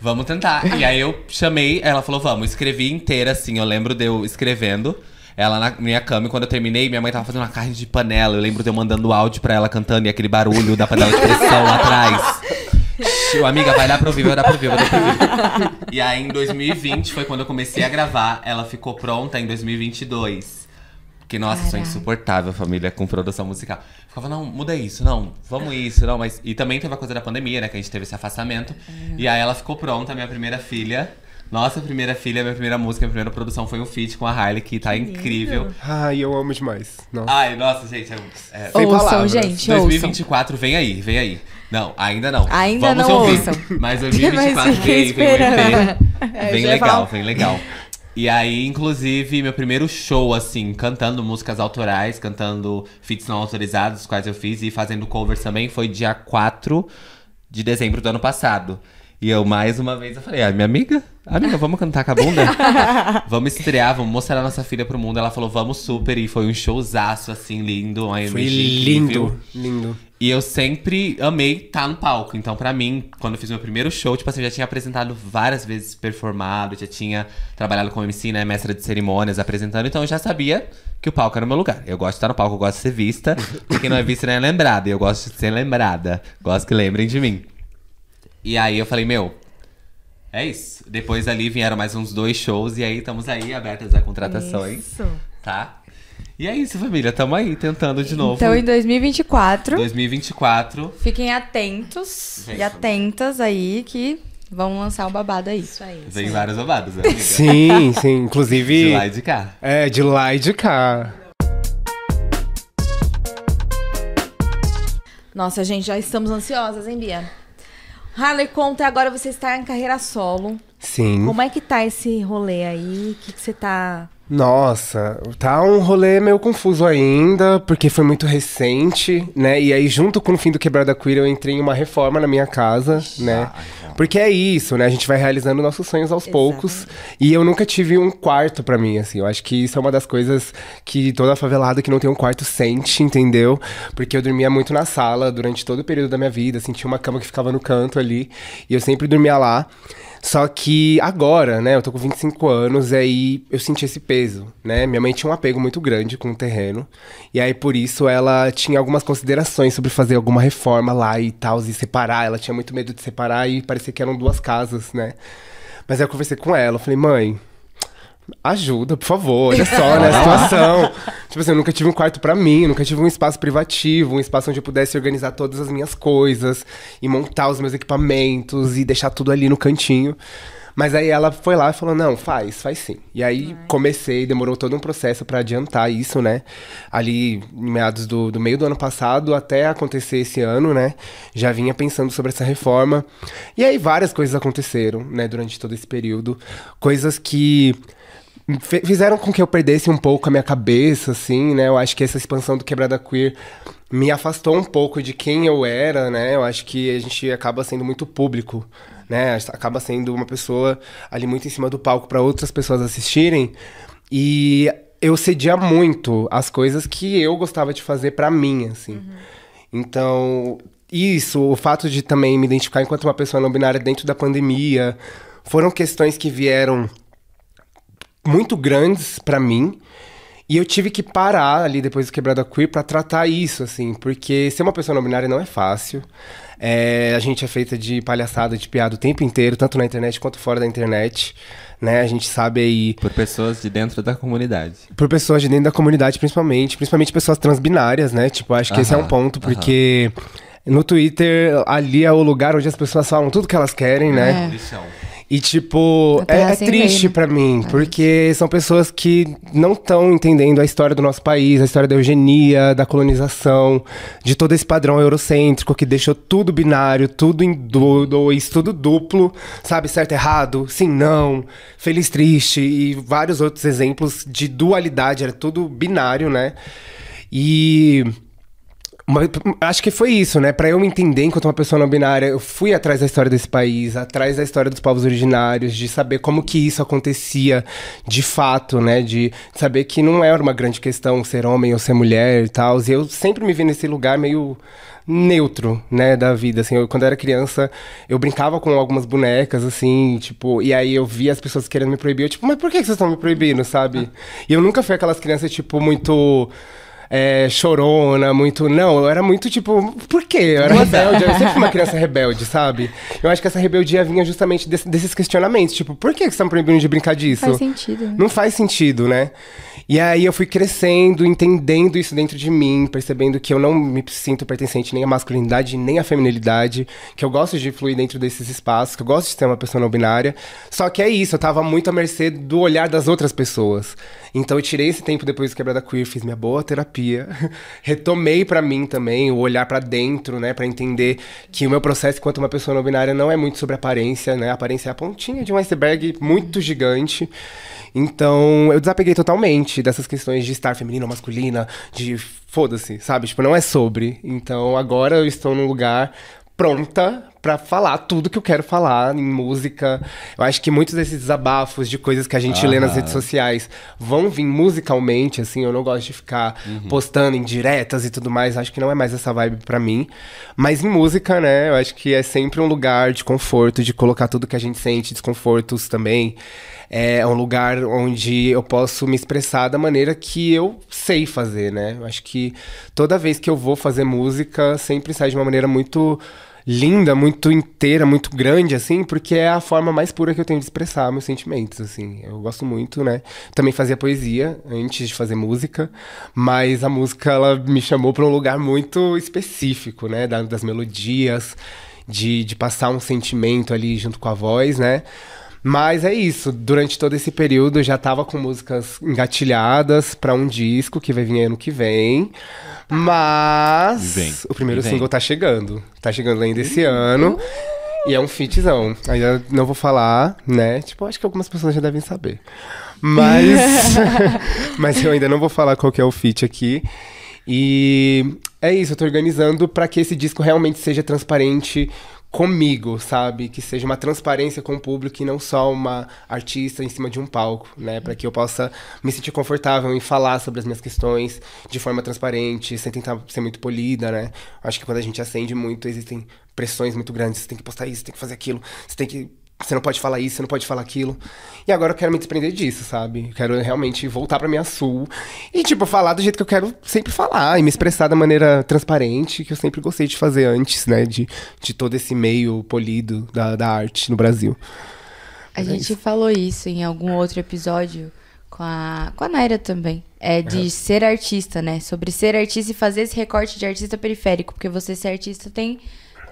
Vamos tentar. E aí eu chamei, ela falou, vamos, escrevi inteira, assim. Eu lembro de eu escrevendo. Ela na minha cama, e quando eu terminei, minha mãe tava fazendo uma carne de panela. Eu lembro de eu mandando áudio pra ela cantando e aquele barulho da panela de pressão lá atrás. Shhh, amiga, vai dar pra ouvir, vai dar pra ouvir, vai dar pra ouvir. E aí em 2020 foi quando eu comecei a gravar. Ela ficou pronta em 2022. Porque, nossa, sou insuportável, família, com produção musical. Ficava, não, muda isso, não, vamos isso, não, mas. E também teve a coisa da pandemia, né? Que a gente teve esse afastamento. E aí ela ficou pronta, minha primeira filha. Nossa primeira filha, minha primeira música, minha primeira produção foi um feat com a Harley, que tá incrível. Ai, eu amo demais. Nossa. Ai, nossa, gente, é. é Sem Ouçam, palavras. gente, ouçam. 2024, vem aí, vem aí. Não, ainda não. Ainda Vamos não ouvir. ouçam. Mas 2024 Mas vem, fiquei vem, vem, vem. esperando. Vem legal, falar- vem legal. E aí, inclusive, meu primeiro show, assim, cantando músicas autorais, cantando feats não autorizados, os quais eu fiz, e fazendo covers também, foi dia 4 de dezembro do ano passado. E eu, mais uma vez, eu falei, ah, minha amiga, amiga, vamos cantar com a bunda? vamos estrear, vamos mostrar a nossa filha pro mundo. Ela falou, vamos super. E foi um showzaço, assim, lindo. Uma Foi lindo, lindo. E eu sempre amei estar no palco. Então, pra mim, quando eu fiz meu primeiro show, tipo assim, eu já tinha apresentado várias vezes performado, já tinha trabalhado com MC, né, mestra de cerimônias, apresentando. Então, eu já sabia que o palco era o meu lugar. Eu gosto de estar no palco, eu gosto de ser vista. E quem não é vista não é lembrada. E eu gosto de ser lembrada. Gosto que lembrem de mim. E aí eu falei, meu, é isso. Depois ali vieram mais uns dois shows e aí estamos aí abertas a contratações, Isso. tá? E é isso, família. Tamo aí tentando de novo. Então, em 2024, 2024. fiquem atentos Vem, e atentas aí que vão lançar o babado aí. Isso aí. isso Vem aí. vários babados, né, amiga? Sim, sim. Inclusive. De lá e de cá. É, de lá e de cá. Nossa, gente, já estamos ansiosas, hein, Bia? Harley, conta agora você está em carreira solo. Sim. Como é que tá esse rolê aí? O que, que você tá. Nossa, tá um rolê meio confuso ainda, porque foi muito recente, né? E aí, junto com o fim do Quebrada Queer, eu entrei em uma reforma na minha casa, né? Porque é isso, né? A gente vai realizando nossos sonhos aos poucos. E eu nunca tive um quarto pra mim, assim. Eu acho que isso é uma das coisas que toda favelada que não tem um quarto sente, entendeu? Porque eu dormia muito na sala durante todo o período da minha vida, assim, tinha uma cama que ficava no canto ali. E eu sempre dormia lá. Só que agora, né, eu tô com 25 anos e aí eu senti esse peso, né? Minha mãe tinha um apego muito grande com o terreno. E aí por isso ela tinha algumas considerações sobre fazer alguma reforma lá e tal, e separar. Ela tinha muito medo de separar e parecia que eram duas casas, né? Mas aí eu conversei com ela, eu falei, mãe, ajuda, por favor, olha só, né, a situação. tipo assim, eu nunca tive um quarto pra mim, nunca tive um espaço privativo, um espaço onde eu pudesse organizar todas as minhas coisas e montar os meus equipamentos e deixar tudo ali no cantinho. Mas aí ela foi lá e falou: "Não, faz, faz sim". E aí comecei, demorou todo um processo pra adiantar isso, né? Ali em meados do, do meio do ano passado até acontecer esse ano, né? Já vinha pensando sobre essa reforma. E aí várias coisas aconteceram, né, durante todo esse período, coisas que fizeram com que eu perdesse um pouco a minha cabeça, assim, né? Eu acho que essa expansão do Quebrada Queer me afastou um pouco de quem eu era, né? Eu acho que a gente acaba sendo muito público, né? Acaba sendo uma pessoa ali muito em cima do palco para outras pessoas assistirem. E eu cedia muito as coisas que eu gostava de fazer para mim, assim. Então, isso, o fato de também me identificar enquanto uma pessoa não binária dentro da pandemia, foram questões que vieram muito grandes pra mim. E eu tive que parar ali depois do Quebrada Queer pra tratar isso, assim, porque ser uma pessoa não binária não é fácil. É, a gente é feita de palhaçada, de piada o tempo inteiro, tanto na internet quanto fora da internet, né? A gente sabe aí Por pessoas de dentro da comunidade. por pessoas de dentro da comunidade, principalmente. Principalmente pessoas transbinárias, né? Tipo, acho que esse é um ponto, aham. porque no Twitter, ali é o lugar onde as pessoas falam tudo que elas querem, né? É. E, tipo, é, é sem triste pra mim, porque são pessoas que não estão entendendo a história do nosso país, a história da eugenia, da colonização, de todo esse padrão eurocêntrico que deixou tudo binário, tudo em do- dois, tudo duplo, sabe? Certo, errado, sim, não, feliz, triste e vários outros exemplos de dualidade, era tudo binário, né? E. Acho que foi isso, né? Pra eu me entender enquanto uma pessoa não binária, eu fui atrás da história desse país, atrás da história dos povos originários, de saber como que isso acontecia de fato, né? De saber que não era uma grande questão ser homem ou ser mulher e tal. E eu sempre me vi nesse lugar meio neutro, né, da vida, assim, eu, quando eu era criança, eu brincava com algumas bonecas, assim, tipo, e aí eu via as pessoas querendo me proibir, eu, tipo, mas por que vocês estão me proibindo, sabe? E eu nunca fui aquelas crianças, tipo, muito é, chorona, muito. Não, eu era muito tipo. Por quê? Eu era rebelde. Eu sempre fui uma criança rebelde, sabe? Eu acho que essa rebeldia vinha justamente desse- desses questionamentos. Tipo, por que vocês estão proibindo de brincar disso? Faz sentido, né? Não faz sentido, né? E aí eu fui crescendo, entendendo isso dentro de mim, percebendo que eu não me sinto pertencente nem à masculinidade, nem à feminilidade, que eu gosto de fluir dentro desses espaços, que eu gosto de ser uma pessoa não binária. Só que é isso, eu tava muito à mercê do olhar das outras pessoas. Então eu tirei esse tempo depois do Quebrada Queer, fiz minha boa terapia, retomei pra mim também o olhar pra dentro, né, Pra entender que o meu processo enquanto uma pessoa não binária não é muito sobre aparência, né? A aparência é a pontinha de um iceberg muito gigante. Então, eu desapeguei totalmente dessas questões de estar feminina ou masculina, de foda-se, sabe? Tipo, não é sobre. Então, agora eu estou num lugar pronta pra falar tudo que eu quero falar em música. Eu acho que muitos desses desabafos de coisas que a gente lê nas redes sociais vão vir musicalmente, assim, eu não gosto de ficar postando em diretas e tudo mais, acho que não é mais essa vibe pra mim. Mas em música, né, eu acho que é sempre um lugar de conforto, de colocar tudo que a gente sente, desconfortos também. É um lugar onde eu posso me expressar da maneira que eu sei fazer, né? Eu acho que toda vez que eu vou fazer música, sempre sai de uma maneira muito linda, muito inteira, muito grande, assim, porque é a forma mais pura que eu tenho de expressar meus sentimentos, assim. Eu gosto muito, né? Também fazia poesia antes de fazer música, mas a música, ela me chamou para um lugar muito específico, né? Da- das melodias, de, de passar um sentimento ali junto com a voz, né? Mas é isso, durante todo esse período eu já tava com músicas engatilhadas para um disco que vai vir ano que vem. Mas Vem. o primeiro vem. single tá chegando. Tá chegando ainda esse ano. E é um fitzão. Ainda não vou falar, né? Tipo, acho que algumas pessoas já devem saber. Mas. mas eu ainda não vou falar qual que é o feat aqui. E é isso, eu tô organizando pra que esse disco realmente seja transparente comigo, sabe? Que seja uma transparência com o público e não só uma artista em cima de um palco, né? Pra que eu possa me sentir confortável em falar sobre as minhas questões de forma transparente, sem tentar ser muito polida, né? Acho que quando a gente acende muito, existem pressões muito grandes. Você tem que postar isso, você tem que fazer aquilo, você tem que você não pode falar isso, você não pode falar aquilo. E agora eu quero me desprender disso, sabe? Eu quero realmente voltar pra minha sul e, tipo, falar do jeito que eu quero sempre falar e me expressar da maneira transparente que eu sempre gostei de fazer antes, né? De, de todo esse meio polido da, da arte no Brasil. A gente falou isso em algum outro episódio com a, com a Naira também. É de ser artista, né? Sobre ser artista e fazer esse recorte de artista periférico. Porque você ser artista tem.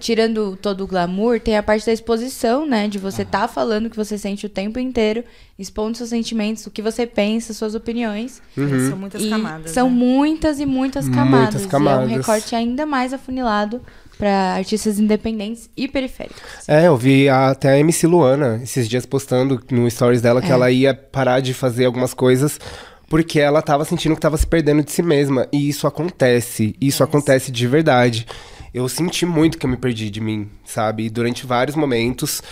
Tirando todo o glamour, tem a parte da exposição, né? De você tá falando o que você sente o tempo inteiro, expondo seus sentimentos, o que você pensa, suas opiniões. São muitas E camadas. São né? muitas e muitas Muitas camadas. E é camadas. um recorte ainda mais afunilado para artistas independentes e periféricos. É, eu vi até a MC Luana esses dias postando no stories dela que ela ia parar de fazer algumas coisas porque ela tava sentindo que tava se perdendo de si mesma. E isso acontece. Isso acontece de verdade. Eu senti muito que eu me perdi de mim, sabe? E durante vários momentos.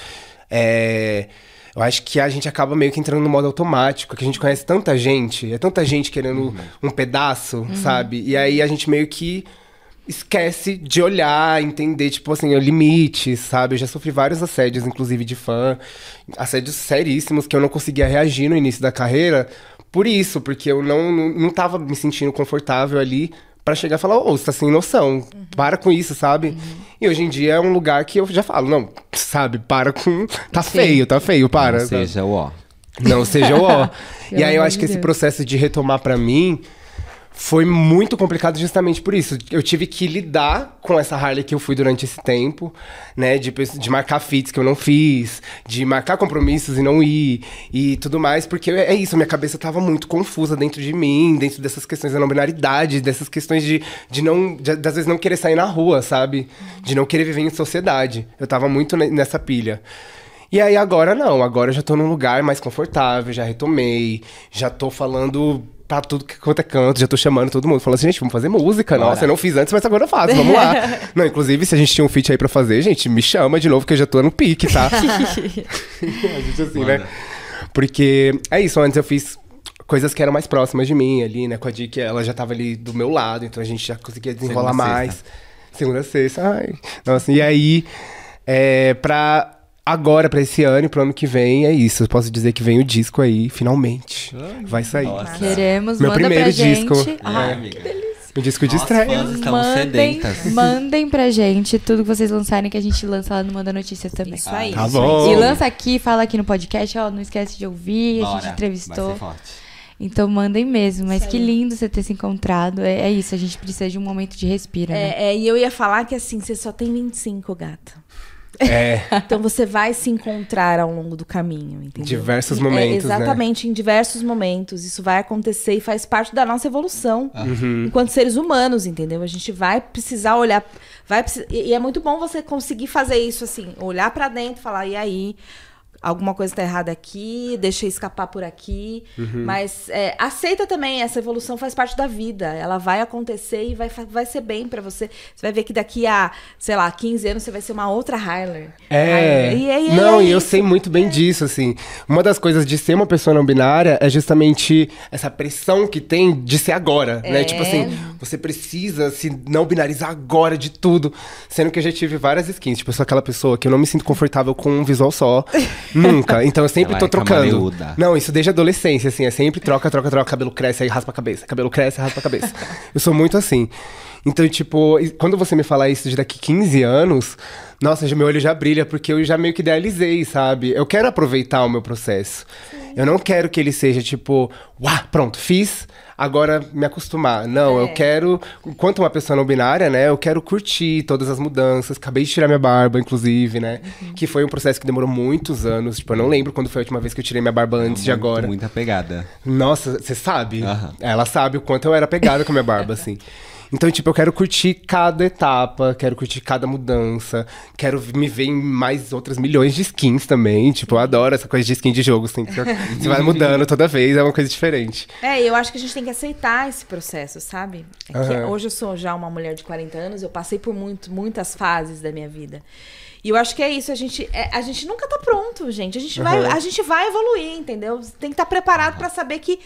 é, Eu acho que a gente acaba meio que entrando no modo automático, que a gente conhece tanta gente, é tanta gente querendo um pedaço, sabe? E aí a gente meio que esquece de olhar, entender, tipo assim, o limite, sabe? Eu já sofri vários assédios, inclusive de fã, assédios seríssimos que eu não conseguia reagir no início da carreira por isso, porque eu não, não, não tava me sentindo confortável ali pra chegar e falar, ô, você tá sem noção, para com isso, sabe? E hoje em dia é um lugar que eu já falo, não, sabe, para com. Tá feio, tá feio, para. Sabe? seja, o ó. Não seja o ó. e aí eu acho que esse processo de retomar pra mim foi muito complicado justamente por isso. Eu tive que lidar com essa Harley que eu fui durante esse tempo, né? De, de marcar feats que eu não fiz, de marcar compromissos e não ir, e tudo mais, porque é isso, minha cabeça tava muito confusa dentro de mim, dentro dessas questões da não binaridade, dessas questões de, de não. De, das vezes não querer sair na rua, sabe? De não querer viver em sociedade. Eu tava muito ne- nessa pilha. E aí agora não, agora eu já tô num lugar mais confortável, já retomei, já tô falando pra tudo que quanto é canto, já tô chamando todo mundo, falando assim, gente, vamos fazer música, nossa, eu não fiz antes, mas agora eu faço, vamos lá. não, inclusive, se a gente tinha um feat aí pra fazer, gente, me chama de novo que eu já tô no pique, tá? a gente assim, né? Porque é isso, antes eu fiz coisas que eram mais próximas de mim ali, né, com a Dick, ela já tava ali do meu lado, então a gente já conseguia desenrolar Segunda, mais. Segunda, sexta, ai. Nossa, e aí, é, pra agora, pra esse ano e pro ano que vem, é isso. Eu posso dizer que vem o disco aí, finalmente. Vai sair. Nossa. Queremos, Meu manda primeiro pra disco. gente. É, Ai, amiga. O disco de estreia. fãs estamos mandem, sedentas. mandem pra gente tudo que vocês lançarem que a gente lança lá no Manda Notícias também. Isso aí. Tá isso bom. aí. E lança aqui, fala aqui no podcast, ó, não esquece de ouvir, a Bora, gente Vai entrevistou. ser forte. Então mandem mesmo, mas Isso que aí. lindo você ter se encontrado. É, é isso, a gente precisa de um momento de respiro, né? É, é, e eu ia falar que assim, você só tem 25, gata. É, Então você vai se encontrar ao longo do caminho, entendeu? diversos É, momentos, né? exatamente, em diversos momentos. Isso vai acontecer e faz parte da nossa evolução Uhum. enquanto seres humanos, entendeu? A gente vai precisar olhar, vai precis- e e é muito bom você conseguir fazer isso assim, olhar pra dentro, e falar e aí, alguma coisa tá errada aqui, deixa escapar por aqui. Uhum. Mas é, aceita também, essa evolução faz parte da vida. Ela vai acontecer e vai, vai ser bem pra você. Você vai ver que daqui a, sei lá, 15 anos você vai ser uma outra Hyler. É. Hyler. E, aí não, é e eu sei muito bem disso, assim. Uma das coisas de ser uma pessoa não binária é justamente essa pressão que tem de ser agora, né? É. Tipo assim, você precisa se não binarizar agora de tudo. Sendo que eu já tive várias skins. Tipo, eu sou aquela pessoa que eu não me sinto confortável com um visual só. Nunca. Então eu sempre Ela tô é trocando. camaleúda. Não, isso desde a adolescência, assim. É sempre troca, troca, troca. Cabelo cresce, aí raspa a cabeça. Cabelo cresce, raspa a cabeça. eu sou muito assim. Então, tipo, quando você me falar isso de daqui 15 anos, nossa, já- meu olho já brilha, porque eu já meio que idealizei, sabe? Eu quero aproveitar o meu processo. Eu não quero que ele seja tipo, uau, pronto, fiz, agora me acostumar. Não, É. eu quero, enquanto uma pessoa não binária, né, eu quero curtir todas as mudanças. Acabei de tirar minha barba, inclusive, né? Uhum. Que foi um processo que demorou muitos anos. Tipo, eu não lembro quando foi a última vez que eu tirei minha barba antes de Muito, agora. Muito apegada. Nossa, você sabe? Aham. Ela sabe o quanto eu era pegada com a minha barba, assim. Então, tipo, eu quero curtir cada etapa, quero curtir cada mudança, quero me ver em mais outras milhões de skins também. Tipo, eu adoro essa coisa de skin de jogo, assim. que Você vai mudando toda vez, é uma coisa diferente. É, e eu acho que a gente tem que aceitar esse processo, sabe? É que Aham. hoje eu sou já uma mulher de 40 anos, eu passei por muito, muitas fases da minha vida. E eu acho que é isso, a gente, é- a gente nunca tá pronto, gente. A gente, vai, Aham. a gente vai evoluir, entendeu? Você tem que estar preparado pra saber que,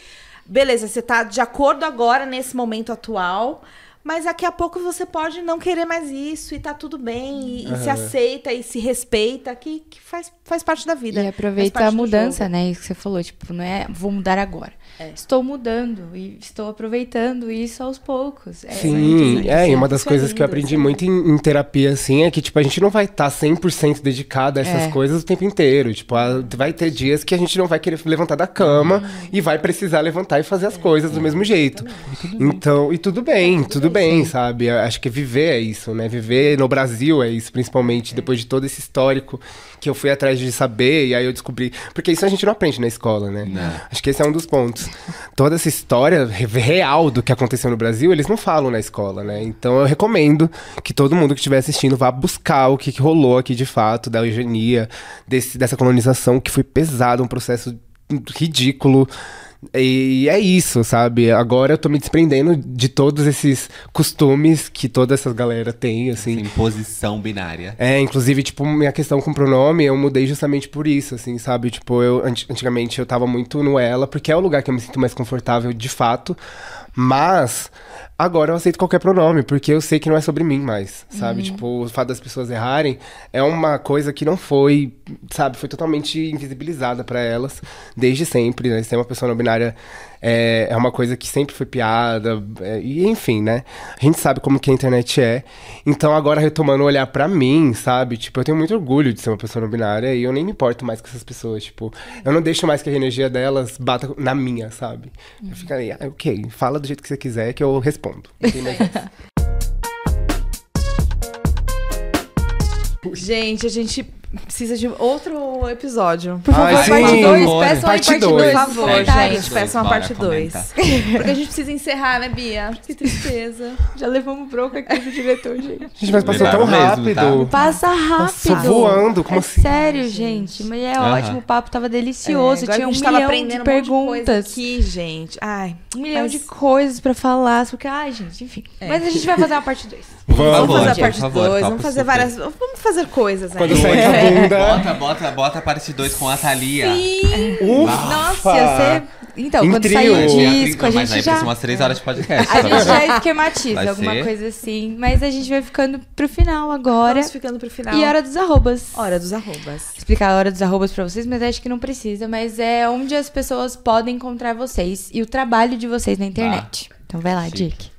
beleza, você tá de acordo agora nesse momento atual. Mas daqui a pouco você pode não querer mais isso e tá tudo bem. E, e se aceita e se respeita, que, que faz, faz parte da vida. E aproveita a mudança, né? Isso que você falou, tipo, não é vou mudar agora. É. Estou mudando e estou aproveitando isso aos poucos. É, Sim, é, e uma das é coisas que eu aprendi é muito em, em terapia, assim, é que, tipo, a gente não vai estar 100% dedicado a essas É. coisas o tempo inteiro. Tipo, a- vai ter dias que a gente não vai querer levantar da cama e vai precisar levantar e fazer as coisas do mesmo jeito. Então, e tudo bem, tudo bem, sabe? Eu Acho que viver é isso, né? Viver no Brasil é isso, principalmente depois de todo esse histórico que eu fui atrás de saber e aí eu descobri. Porque isso a gente não aprende na escola, né? Não. Acho que esse é um dos pontos. Toda essa história re- real do que aconteceu no Brasil, eles não falam na escola, né? Então eu recomendo que todo mundo que estiver assistindo vá buscar o que, que rolou aqui de fato, da eugenia, desse, dessa colonização que foi pesado, um processo ridículo. E é isso, sabe? Agora eu tô me desprendendo de todos esses costumes que toda essa galera tem, assim. Assim, posição binária. É, inclusive, tipo, minha questão com pronome, eu mudei justamente por isso, assim, sabe? Tipo, eu anti- antigamente eu tava muito no ela, porque é o lugar que eu me sinto mais confortável de fato. Mas agora eu aceito qualquer pronome, porque eu sei que não é sobre mim mais, sabe? Tipo, o fato das pessoas errarem é uma coisa que não foi, sabe, foi totalmente invisibilizada pra elas desde sempre, né? Ser uma pessoa não binária é, é uma coisa que sempre foi piada, é, e enfim, né? A gente sabe como que a internet é. Então agora retomando o olhar pra mim, sabe? Tipo, eu tenho muito orgulho de ser uma pessoa não binária e eu nem me importo mais com essas pessoas, tipo, eu não deixo mais que a energia delas bata na minha, sabe? Eu fico aí, ah, ok, fala do jeito que você quiser que eu respondo. Mais essa. Gente, a gente precisa de outro episódio. Por favor, Ai, parte sim. 2, Por peçam aí Parte parte dois. 2. Por favor, Hashtag gente, peça uma parte 2. comenta. Porque a gente precisa encerrar, né, Bia? Que tristeza. Já levamos bronca aqui do diretor, gente. Gente, mas passou tão Levaram mesmo, rápido. Passa rápido. Passou voando, como é assim? Sério, gente. Mas é Aham. ótimo, o papo tava delicioso. agora Tinha um a gente tava milhão aprendendo de um perguntas. aqui, gente. Ai, um milhão mas- de coisas pra falar. Porque, ai, gente, enfim. É. Mas a gente vai fazer uma parte 2. Vamos Vamos. fazer a parte favor, 2, topo vamos fazer várias. Vamos fazer coisas Quando aí. sair a bunda. Bota, bota, bota a parte 2 com a Thalia. Sim! Ufa! Nossa, ia ser. Então, Em quando trio. sair o disco, a mas aí gente precisa já. umas 3 horas de podcast. A tá gente vendo? já esquematiza Vai alguma ser? coisa assim. Mas a gente vai ficando pro final agora. Vamos ficando pro final. E hora dos arrobas. Hora dos arrobas. explicar a hora dos arrobas pra vocês, mas acho que não precisa. Mas é onde as pessoas podem encontrar vocês e o trabalho de vocês na internet. Então vai lá, Chique. Dick.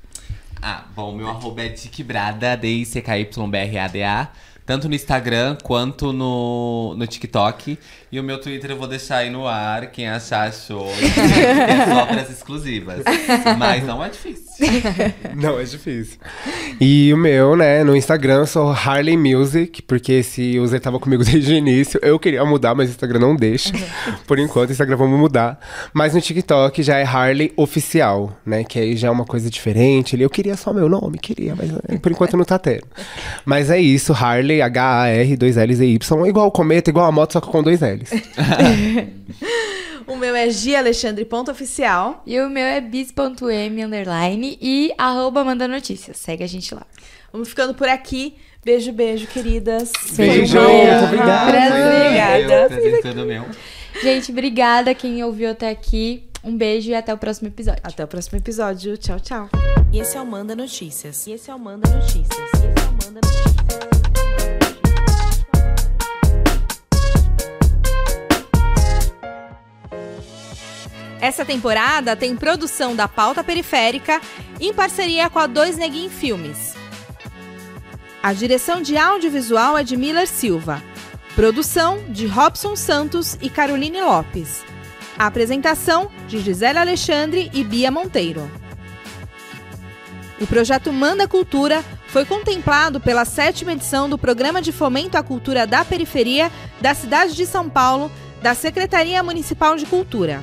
Ah, bom, meu arroba é Dickbrada, D-I-C-K-Y-B-R-A-D-A. Tanto no Instagram quanto no, no TikTok. E o meu Twitter eu vou deixar aí no ar. Quem achar, achou. só pras exclusivas. Mas não é difícil. Não, é difícil. E o meu, né, no Instagram eu sou Harley Music, porque esse user tava comigo desde o início. Eu queria mudar, mas o Instagram não deixa. Por enquanto, o Instagram vamos mudar. Mas no TikTok já é Harley Oficial, né, que aí já é uma coisa diferente. Eu queria só meu nome, queria, mas eh, por enquanto não tá tendo. Mas é isso, Harley, H-A-R, dois L's e Y, igual o cometa, igual a moto, só que com dois L's. O meu é gialexandre.oficial. E o meu é bis.m underline e arroba manda notícias. Segue a gente lá. Vamos ficando por aqui. Beijo, beijo, queridas. Beijo, muito. Obrigada. Eu, prazer todo meu. Gente, obrigada quem ouviu até aqui. Um beijo e até o próximo episódio. Até o próximo episódio. Tchau, tchau. E esse é o Manda Notícias. E esse é o Manda Notícias. E esse é o Manda Notícias. Essa temporada tem produção da Pauta Periférica em parceria com a Dois Neguin Filmes. A direção de audiovisual é de Miller Silva. Produção de Robson Santos e Caroline Lopes. A apresentação de Gisele Alexandre e Bia Monteiro. O projeto Manda Cultura foi contemplado pela sétima edição do Programa de Fomento à Cultura da Periferia da cidade de São Paulo, da Secretaria Municipal de Cultura.